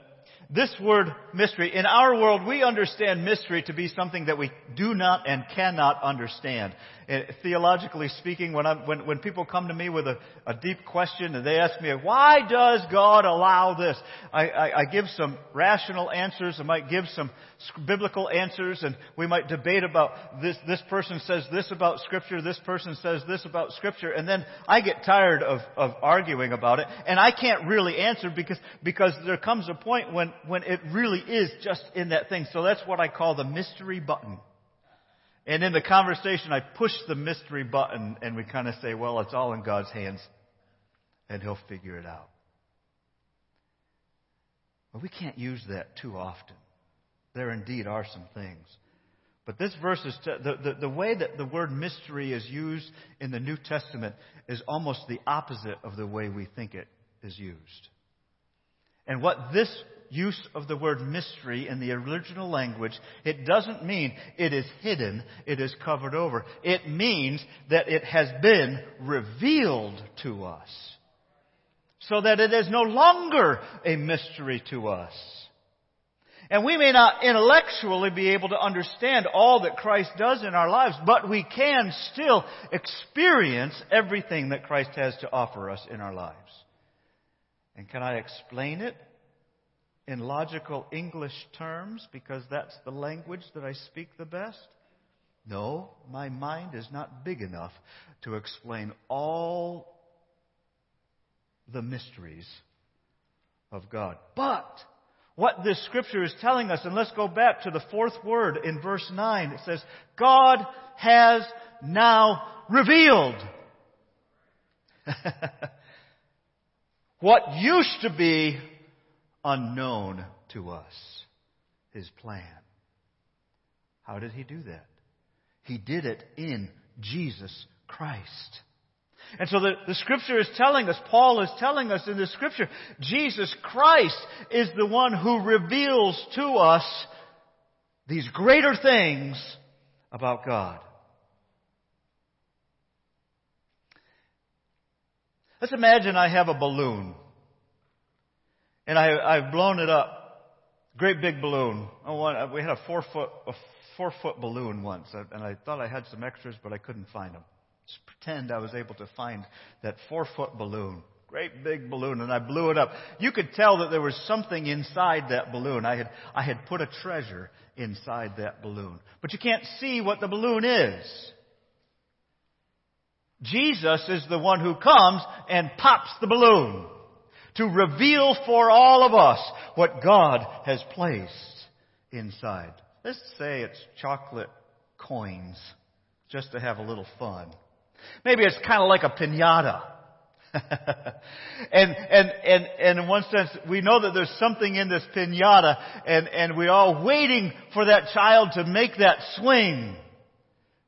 this word mystery, in our world, we understand mystery to be something that we do not and cannot understand. Theologically speaking, when, when, when people come to me with a, a, deep question and they ask me, why does God allow this? I, I, I give some rational answers. I might give some biblical answers and we might debate about this, this person says this about scripture, this person says this about scripture, and then I get tired of, of arguing about it and I can't really answer because, because there comes a point when, when it really is just in that thing. So that's what I call the mystery button. And in the conversation, I push the mystery button and we kind of say, well, it's all in God's hands and He'll figure it out. But we can't use that too often. There indeed are some things. But this verse is, t- the, the, the way that the word mystery is used in the New Testament is almost the opposite of the way we think it is used. And what this use of the word mystery in the original language, it doesn't mean it is hidden, it is covered over. It means that it has been revealed to us. So that it is no longer a mystery to us. And we may not intellectually be able to understand all that Christ does in our lives, but we can still experience everything that Christ has to offer us in our lives. And can I explain it? In logical English terms because that's the language that I speak the best? No, my mind is not big enough to explain all the mysteries of God. But what this scripture is telling us, and let's go back to the fourth word in verse 9. It says, God has now revealed. what used to be unknown to us his plan. How did he do that? He did it in Jesus Christ. And so the, the scripture is telling us, Paul is telling us in the scripture, Jesus Christ is the one who reveals to us these greater things about God. Let's imagine I have a balloon And I, I've blown it up. Great big balloon. Oh, one, we had a four foot, a four foot balloon once, and I thought I had some extras, but I couldn't find them. Just pretend I was able to find that four foot balloon. Great big balloon, and I blew it up. You could tell that there was something inside that balloon. I had, I had put a treasure inside that balloon. But you can't see what the balloon is. Jesus is the one who comes and pops the balloon to reveal for all of us what God has placed inside. Let's say it's chocolate coins, just to have a little fun. Maybe it's kind of like a pinata. and, and, and, and in one sense, we know that there's something in this pinata, and, and we're all waiting for that child to make that swing.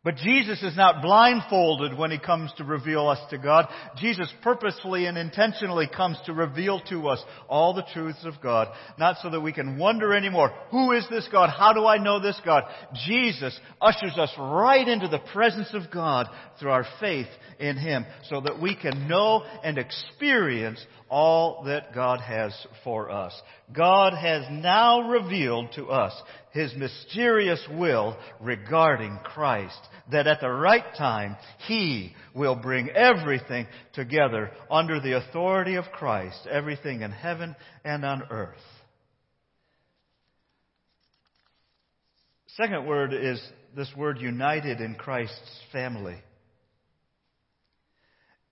But Jesus is not blindfolded when he comes to reveal us to God. Jesus purposefully and intentionally comes to reveal to us all the truths of God, not so that we can wonder anymore, who is this God? How do I know this God? Jesus ushers us right into the presence of God through our faith in him so that we can know and experience all that God has for us. God has now revealed to us his mysterious will regarding Christ, that at the right time he will bring everything together under the authority of Christ, everything in heaven and on earth. Second word is this word united in Christ's family.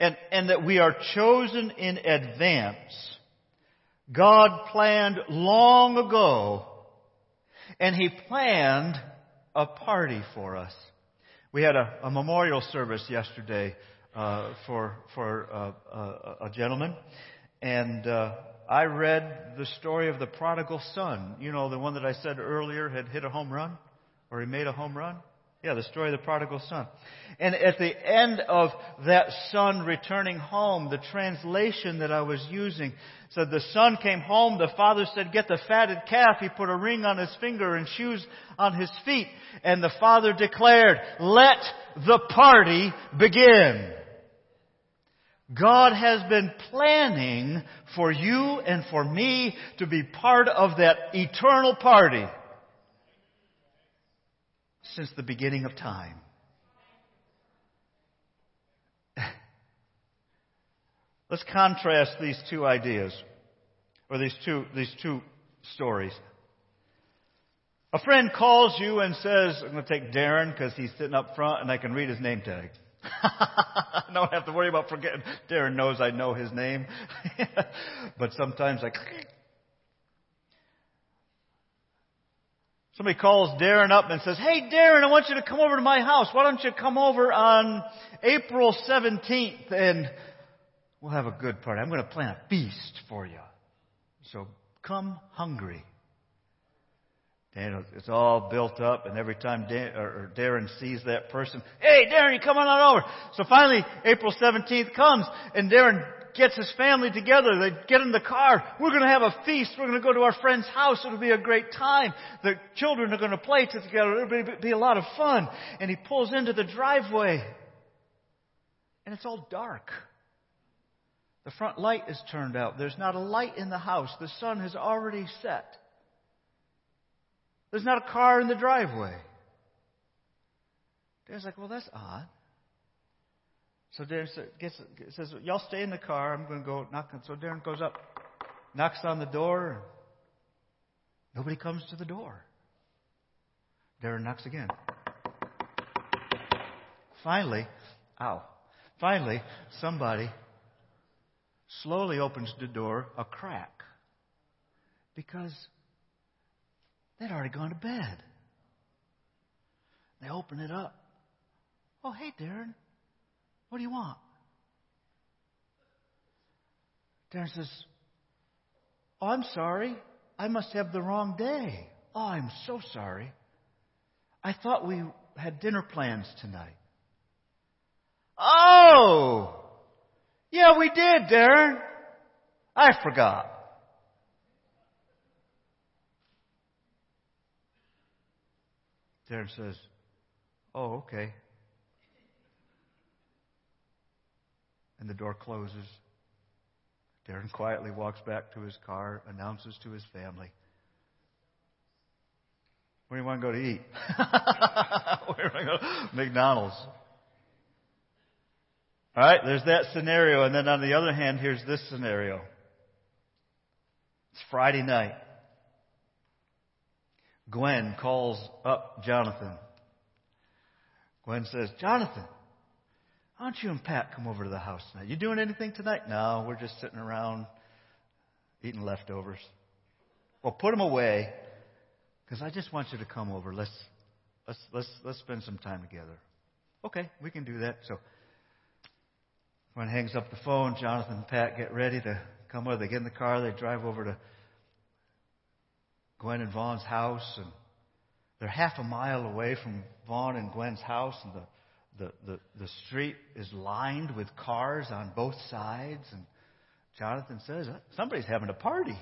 And, and that we are chosen in advance. God planned long ago and he planned a party for us. We had a, a memorial service yesterday uh, for for uh, uh, a gentleman, and uh, I read the story of the prodigal son. You know, the one that I said earlier had hit a home run, or he made a home run. Yeah, the story of the prodigal son. And at the end of that son returning home, the translation that I was using said the son came home, the father said, get the fatted calf. He put a ring on his finger and shoes on his feet. And the father declared, let the party begin. God has been planning for you and for me to be part of that eternal party since the beginning of time. Let's contrast these two ideas, or these two, these two stories. A friend calls you and says, I'm going to take Darren because he's sitting up front and I can read his name tag. I don't have to worry about forgetting. Darren knows I know his name. but sometimes I Somebody calls Darren up and says, Hey Darren, I want you to come over to my house. Why don't you come over on April 17th and we'll have a good party. I'm going to plan a feast for you. So come hungry. And it's all built up, and every time Darren sees that person, hey, Darren, you come on over. So finally, April 17th comes, and Darren gets his family together. They get in the car. We're going to have a feast. We're going to go to our friend's house. It'll be a great time. The children are going to play together. It'll be a lot of fun. And he pulls into the driveway. And it's all dark. The front light is turned out. There's not a light in the house. The sun has already set. There's not a car in the driveway. Dad's like, well, that's odd. So Darren gets, says, Y'all stay in the car. I'm going to go knock. So Darren goes up, knocks on the door. Nobody comes to the door. Darren knocks again. Finally, ow. Finally, somebody slowly opens the door a crack because they'd already gone to bed. They open it up. Oh, hey, Darren. What do you want? Darren says, Oh, I'm sorry. I must have the wrong day. Oh, I'm so sorry. I thought we had dinner plans tonight. Oh! Yeah, we did, Darren. I forgot. Darren says, Oh, okay. And the door closes. Darren quietly walks back to his car, announces to his family, Where do you want to go to eat? Where do I go? McDonald's. All right, there's that scenario. And then on the other hand, here's this scenario. It's Friday night. Gwen calls up Jonathan. Gwen says, Jonathan, why don't you and Pat come over to the house tonight? You doing anything tonight? No, we're just sitting around eating leftovers. Well, put them away because I just want you to come over. Let's, let's, let's, let's spend some time together. Okay, we can do that. So Gwen hangs up the phone. Jonathan and Pat get ready to come over. They get in the car. They drive over to Gwen and Vaughn's house, and they're half a mile away from Vaughn and Gwen's house, and the, the, the, the street is lined with cars on both sides. And Jonathan says, uh, Somebody's having a party.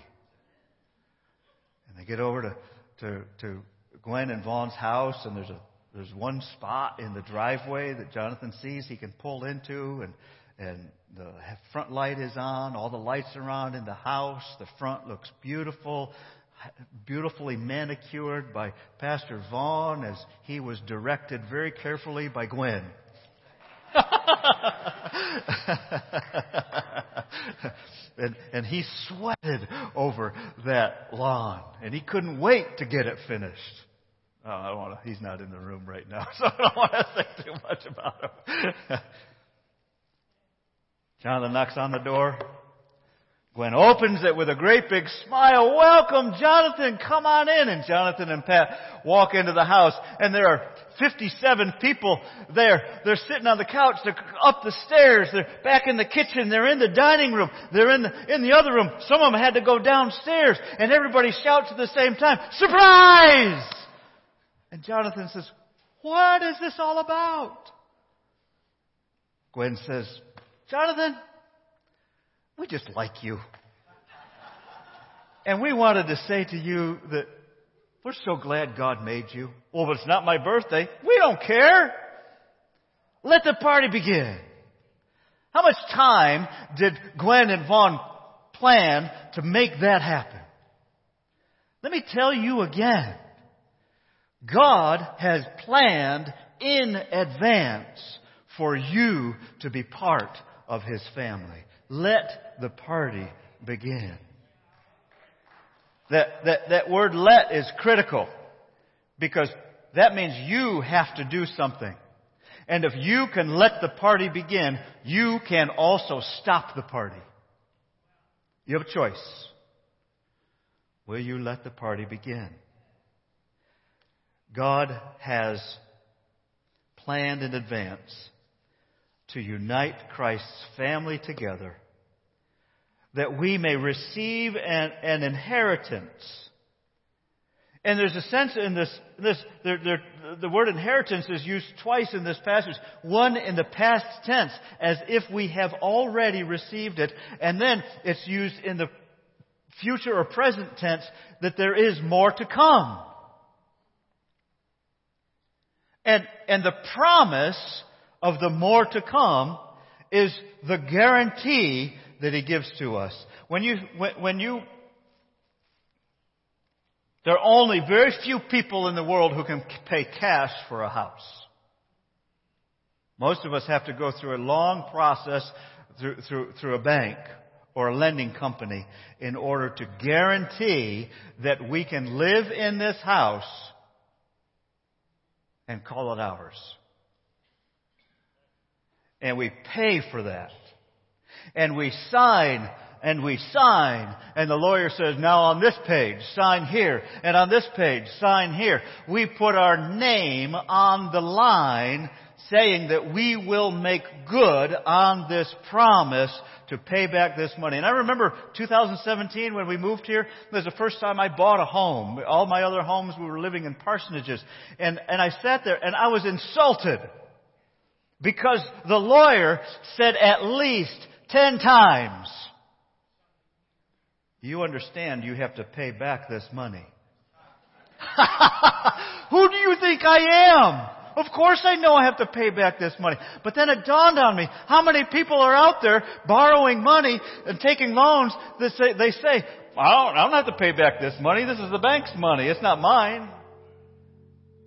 And they get over to, to, to Gwen and Vaughn's house, and there's, a, there's one spot in the driveway that Jonathan sees he can pull into, and, and the front light is on, all the lights around in the house, the front looks beautiful beautifully manicured by Pastor Vaughn as he was directed very carefully by Gwen. and, and he sweated over that lawn, and he couldn't wait to get it finished. Oh, I don't want to, he's not in the room right now, so I don't want to say too much about him. Jonathan knocks on the door. Gwen opens it with a great big smile. Welcome, Jonathan. Come on in. And Jonathan and Pat walk into the house and there are 57 people there. They're sitting on the couch. They're up the stairs. They're back in the kitchen. They're in the dining room. They're in the, in the other room. Some of them had to go downstairs and everybody shouts at the same time, surprise! And Jonathan says, what is this all about? Gwen says, Jonathan, we just like you. And we wanted to say to you that we're so glad God made you. Well, but it's not my birthday. We don't care. Let the party begin. How much time did Gwen and Vaughn plan to make that happen? Let me tell you again. God has planned in advance for you to be part of His family. Let the party begin. That, that, that word let is critical because that means you have to do something. And if you can let the party begin, you can also stop the party. You have a choice. Will you let the party begin? God has planned in advance to unite Christ's family together that we may receive an, an inheritance. And there's a sense in this, this there, there, the word inheritance is used twice in this passage. One in the past tense, as if we have already received it, and then it's used in the future or present tense that there is more to come. And, and the promise of the more to come is the guarantee that He gives to us. When you, when, you, there are only very few people in the world who can pay cash for a house. Most of us have to go through a long process through, through, through a bank or a lending company in order to guarantee that we can live in this house and call it ours. And we pay for that. And we sign and we sign. And the lawyer says, now on this page, sign here. And on this page, sign here. We put our name on the line saying that we will make good on this promise to pay back this money. And I remember 2017 when we moved here, it was the first time I bought a home. All my other homes we were living in parsonages. And, and I sat there and I was insulted because the lawyer said at least ten times, you understand you have to pay back this money. Who do you think I am? Of course I know I have to pay back this money. But then it dawned on me, how many people are out there borrowing money and taking loans that say, they say, I don't, I don't have to pay back this money. This is the bank's money. It's not mine.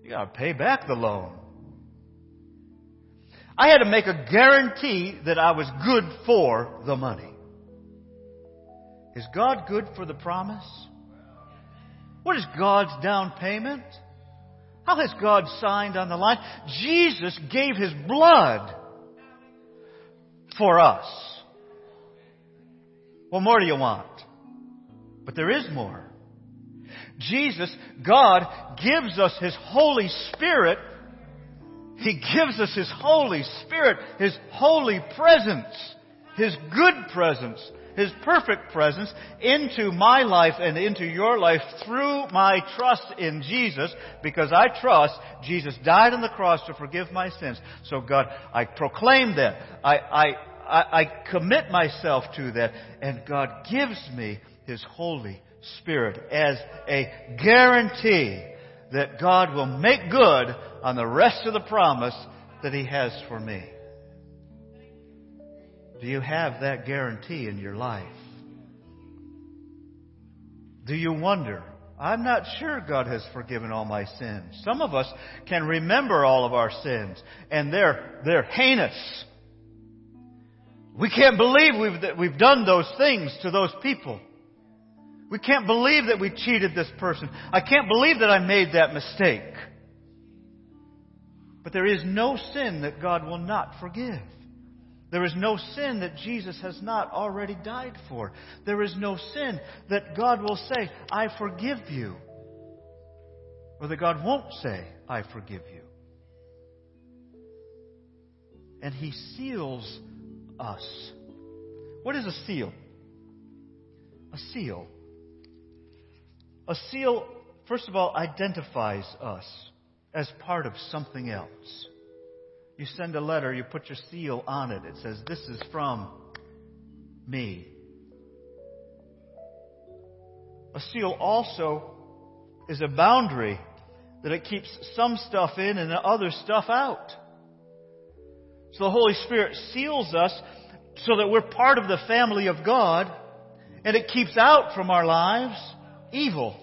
You gotta pay back the loan. I had to make a guarantee that I was good for the money. Is God good for the promise? What is God's down payment? How has God signed on the line? Jesus gave His blood for us. What more do you want? But there is more. Jesus, God, gives us His Holy Spirit. He gives us His Holy Spirit, His holy presence, His good presence his perfect presence into my life and into your life through my trust in Jesus because I trust Jesus died on the cross to forgive my sins. So God, I proclaim that. I, I, I, commit myself to that and God gives me His Holy Spirit as a guarantee that God will make good on the rest of the promise that He has for me. Do you have that guarantee in your life? Do you wonder? I'm not sure God has forgiven all my sins. Some of us can remember all of our sins, and they're, they're heinous. We can't believe we've, we've done those things to those people. We can't believe that we cheated this person. I can't believe that I made that mistake. But there is no sin that God will not forgive. There is no sin that Jesus has not already died for. There is no sin that God will say, I forgive you. Or that God won't say, I forgive you. And He seals us. What is a seal? A seal. A seal, first of all, identifies us as part of something else. You send a letter, you put your seal on it. It says, This is from me. A seal also is a boundary that it keeps some stuff in and other stuff out. So the Holy Spirit seals us so that we're part of the family of God and it keeps out from our lives evil.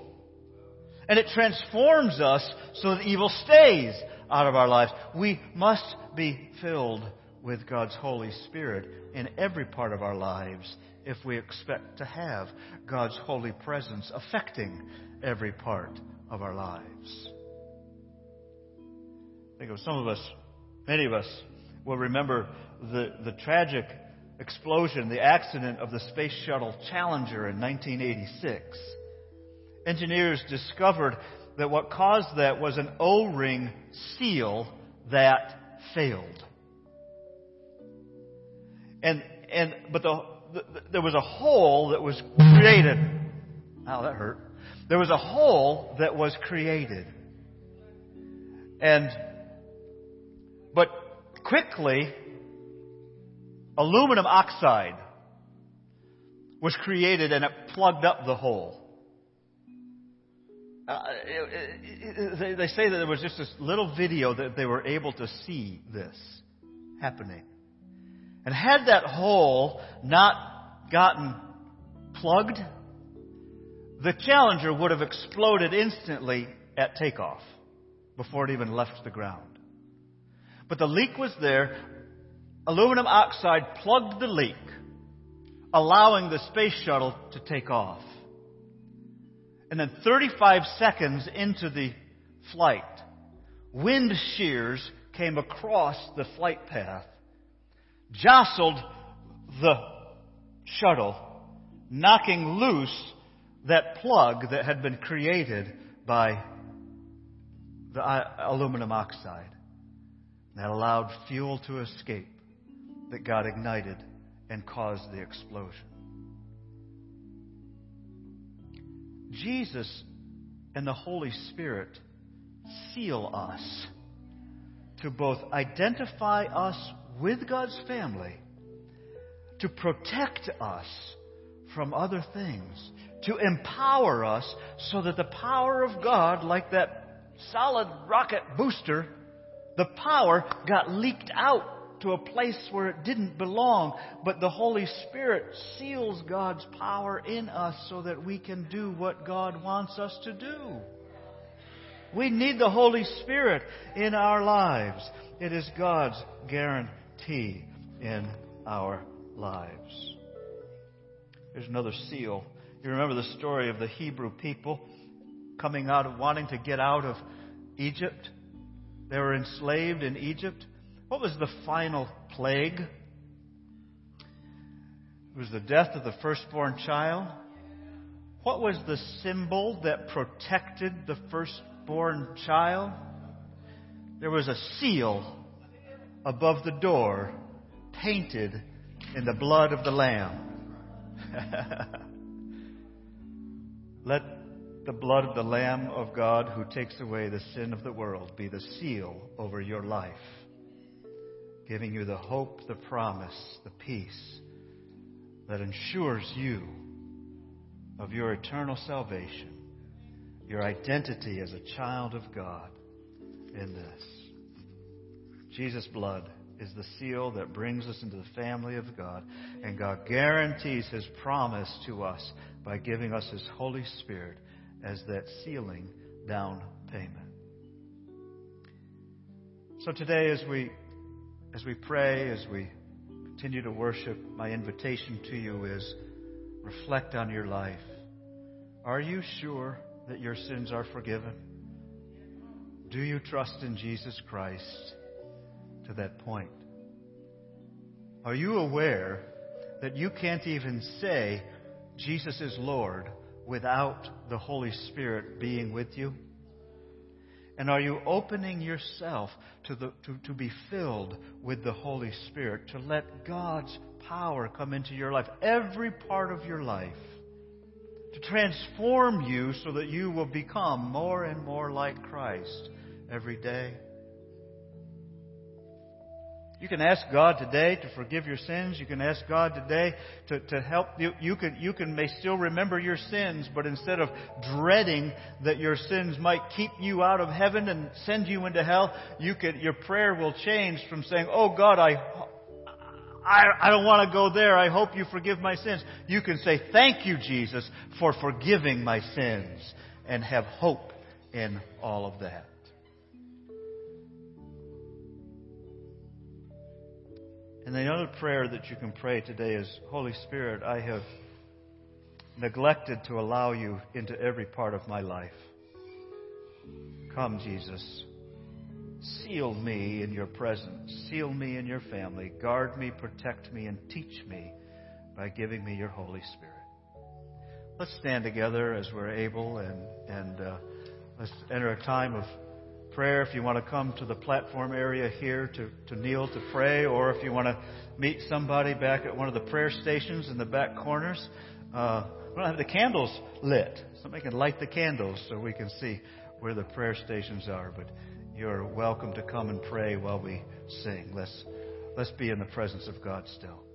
And it transforms us so that evil stays out of our lives. We must be filled with God's Holy Spirit in every part of our lives if we expect to have God's holy presence affecting every part of our lives. I Think of some of us, many of us will remember the, the tragic explosion, the accident of the Space Shuttle Challenger in 1986. Engineers discovered that what caused that was an O-ring seal that failed. And, and, but the, the, there was a hole that was created. Ow, that hurt. There was a hole that was created. And, but quickly, aluminum oxide was created and it plugged up the hole. Uh, they, they say that there was just this little video that they were able to see this happening. And had that hole not gotten plugged, the Challenger would have exploded instantly at takeoff before it even left the ground. But the leak was there. Aluminum oxide plugged the leak, allowing the space shuttle to take off. And then 35 seconds into the flight, wind shears came across the flight path, jostled the shuttle, knocking loose that plug that had been created by the aluminum oxide. That allowed fuel to escape that got ignited and caused the explosion. Jesus and the Holy Spirit seal us to both identify us with God's family, to protect us from other things, to empower us so that the power of God, like that solid rocket booster, The power got leaked out to a place where it didn't belong, but the Holy Spirit seals God's power in us so that we can do what God wants us to do. We need the Holy Spirit in our lives. It is God's guarantee in our lives. Here's another seal. You remember the story of the Hebrew people coming out of wanting to get out of Egypt? They were enslaved in Egypt. What was the final plague? It was the death of the firstborn child. What was the symbol that protected the firstborn child? There was a seal above the door painted in the blood of the Lamb. Let the blood of the Lamb of God who takes away the sin of the world be the seal over your life, giving you the hope, the promise, the peace that ensures you of your eternal salvation, your identity as a child of God in this. Jesus' blood is the seal that brings us into the family of God. And God guarantees His promise to us by giving us His Holy Spirit as that sealing down payment. So today, as we, as we pray, as we continue to worship, my invitation to you is reflect on your life. Are you sure that your sins are forgiven? Do you trust in Jesus Christ? to that point. Are you aware that you can't even say Jesus is Lord without the Holy Spirit being with you? And are you opening yourself to, the, to, to be filled with the Holy Spirit, to let God's power come into your life, every part of your life, to transform you so that you will become more and more like Christ every day? You can ask God today to forgive your sins. You can ask God today to, to help you. You can, you can may still remember your sins, but instead of dreading that your sins might keep you out of heaven and send you into hell, you could, your prayer will change from saying, Oh God, I, I, I don't want to go there. I hope you forgive my sins. You can say, Thank you, Jesus, for forgiving my sins and have hope in all of that. And the other prayer that you can pray today is Holy Spirit, I have neglected to allow you into every part of my life. Come, Jesus. Seal me in your presence. Seal me in your family. Guard me, protect me, and teach me by giving me your Holy Spirit. Let's stand together as we're able and, and uh, let's enter a time of prayer, if you want to come to the platform area here to, to kneel to pray, or if you want to meet somebody back at one of the prayer stations in the back corners, uh, we don't have the candles lit. Somebody can light the candles so we can see where the prayer stations are. But you're welcome to come and pray while we sing. Let's, let's be in the presence of God still.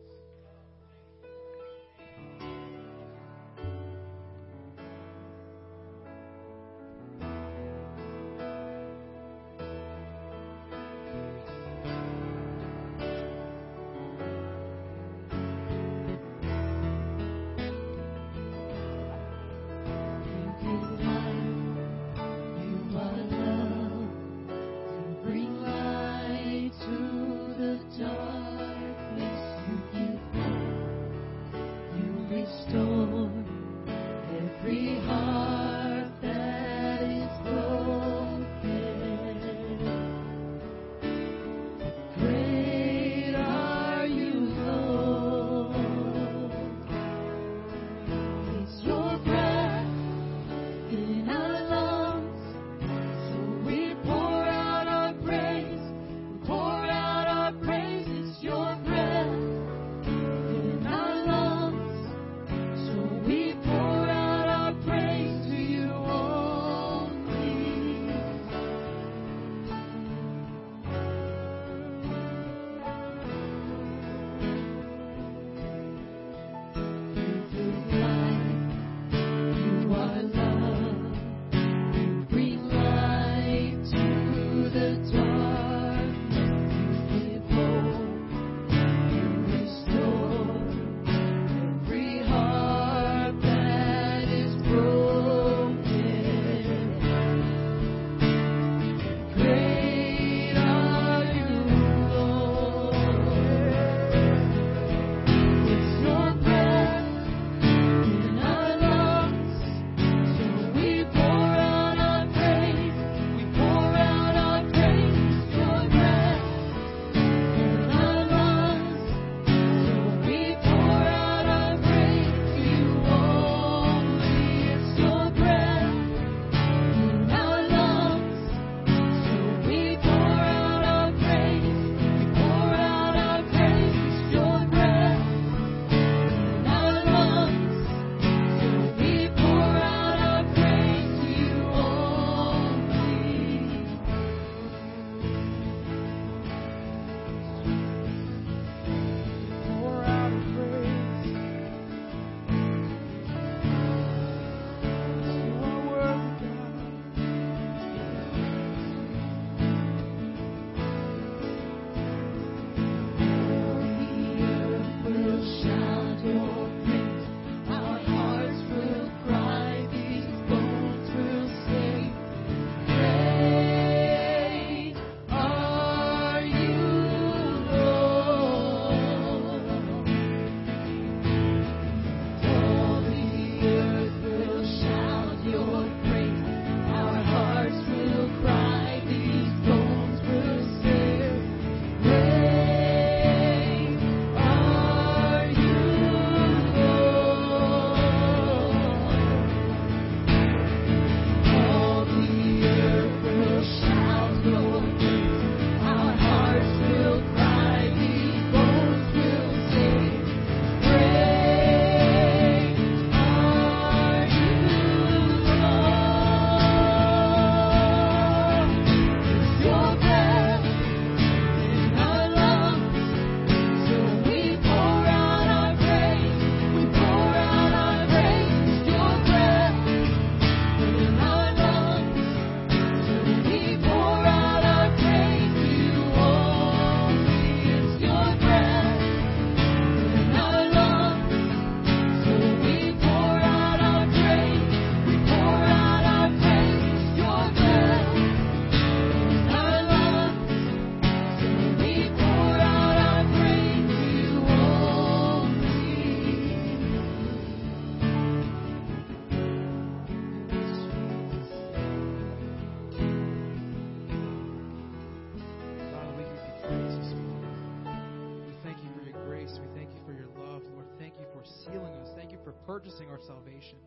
Purchasing our salvation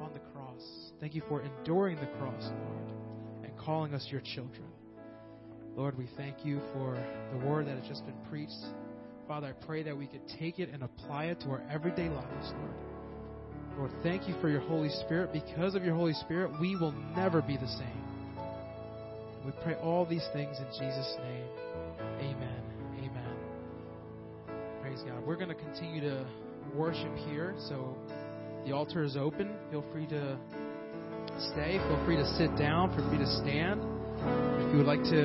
on the cross. Thank you for enduring the cross, Lord, and calling us your children. Lord, we thank you for the word that has just been preached. Father, I pray that we could take it and apply it to our everyday lives, Lord. Lord, thank you for your Holy Spirit. Because of your Holy Spirit, we will never be the same. We pray all these things in Jesus' name. Amen. Amen. Praise God. We're going to continue to worship here. So the altar is open. Feel free to stay. Feel free to sit down. Feel free to stand. If you would like to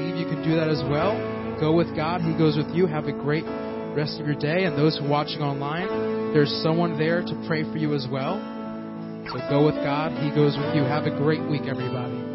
leave, you can do that as well. Go with God. He goes with you. Have a great rest of your day. And those who watching online, there's someone there to pray for you as well. So go with God. He goes with you. Have a great week, everybody.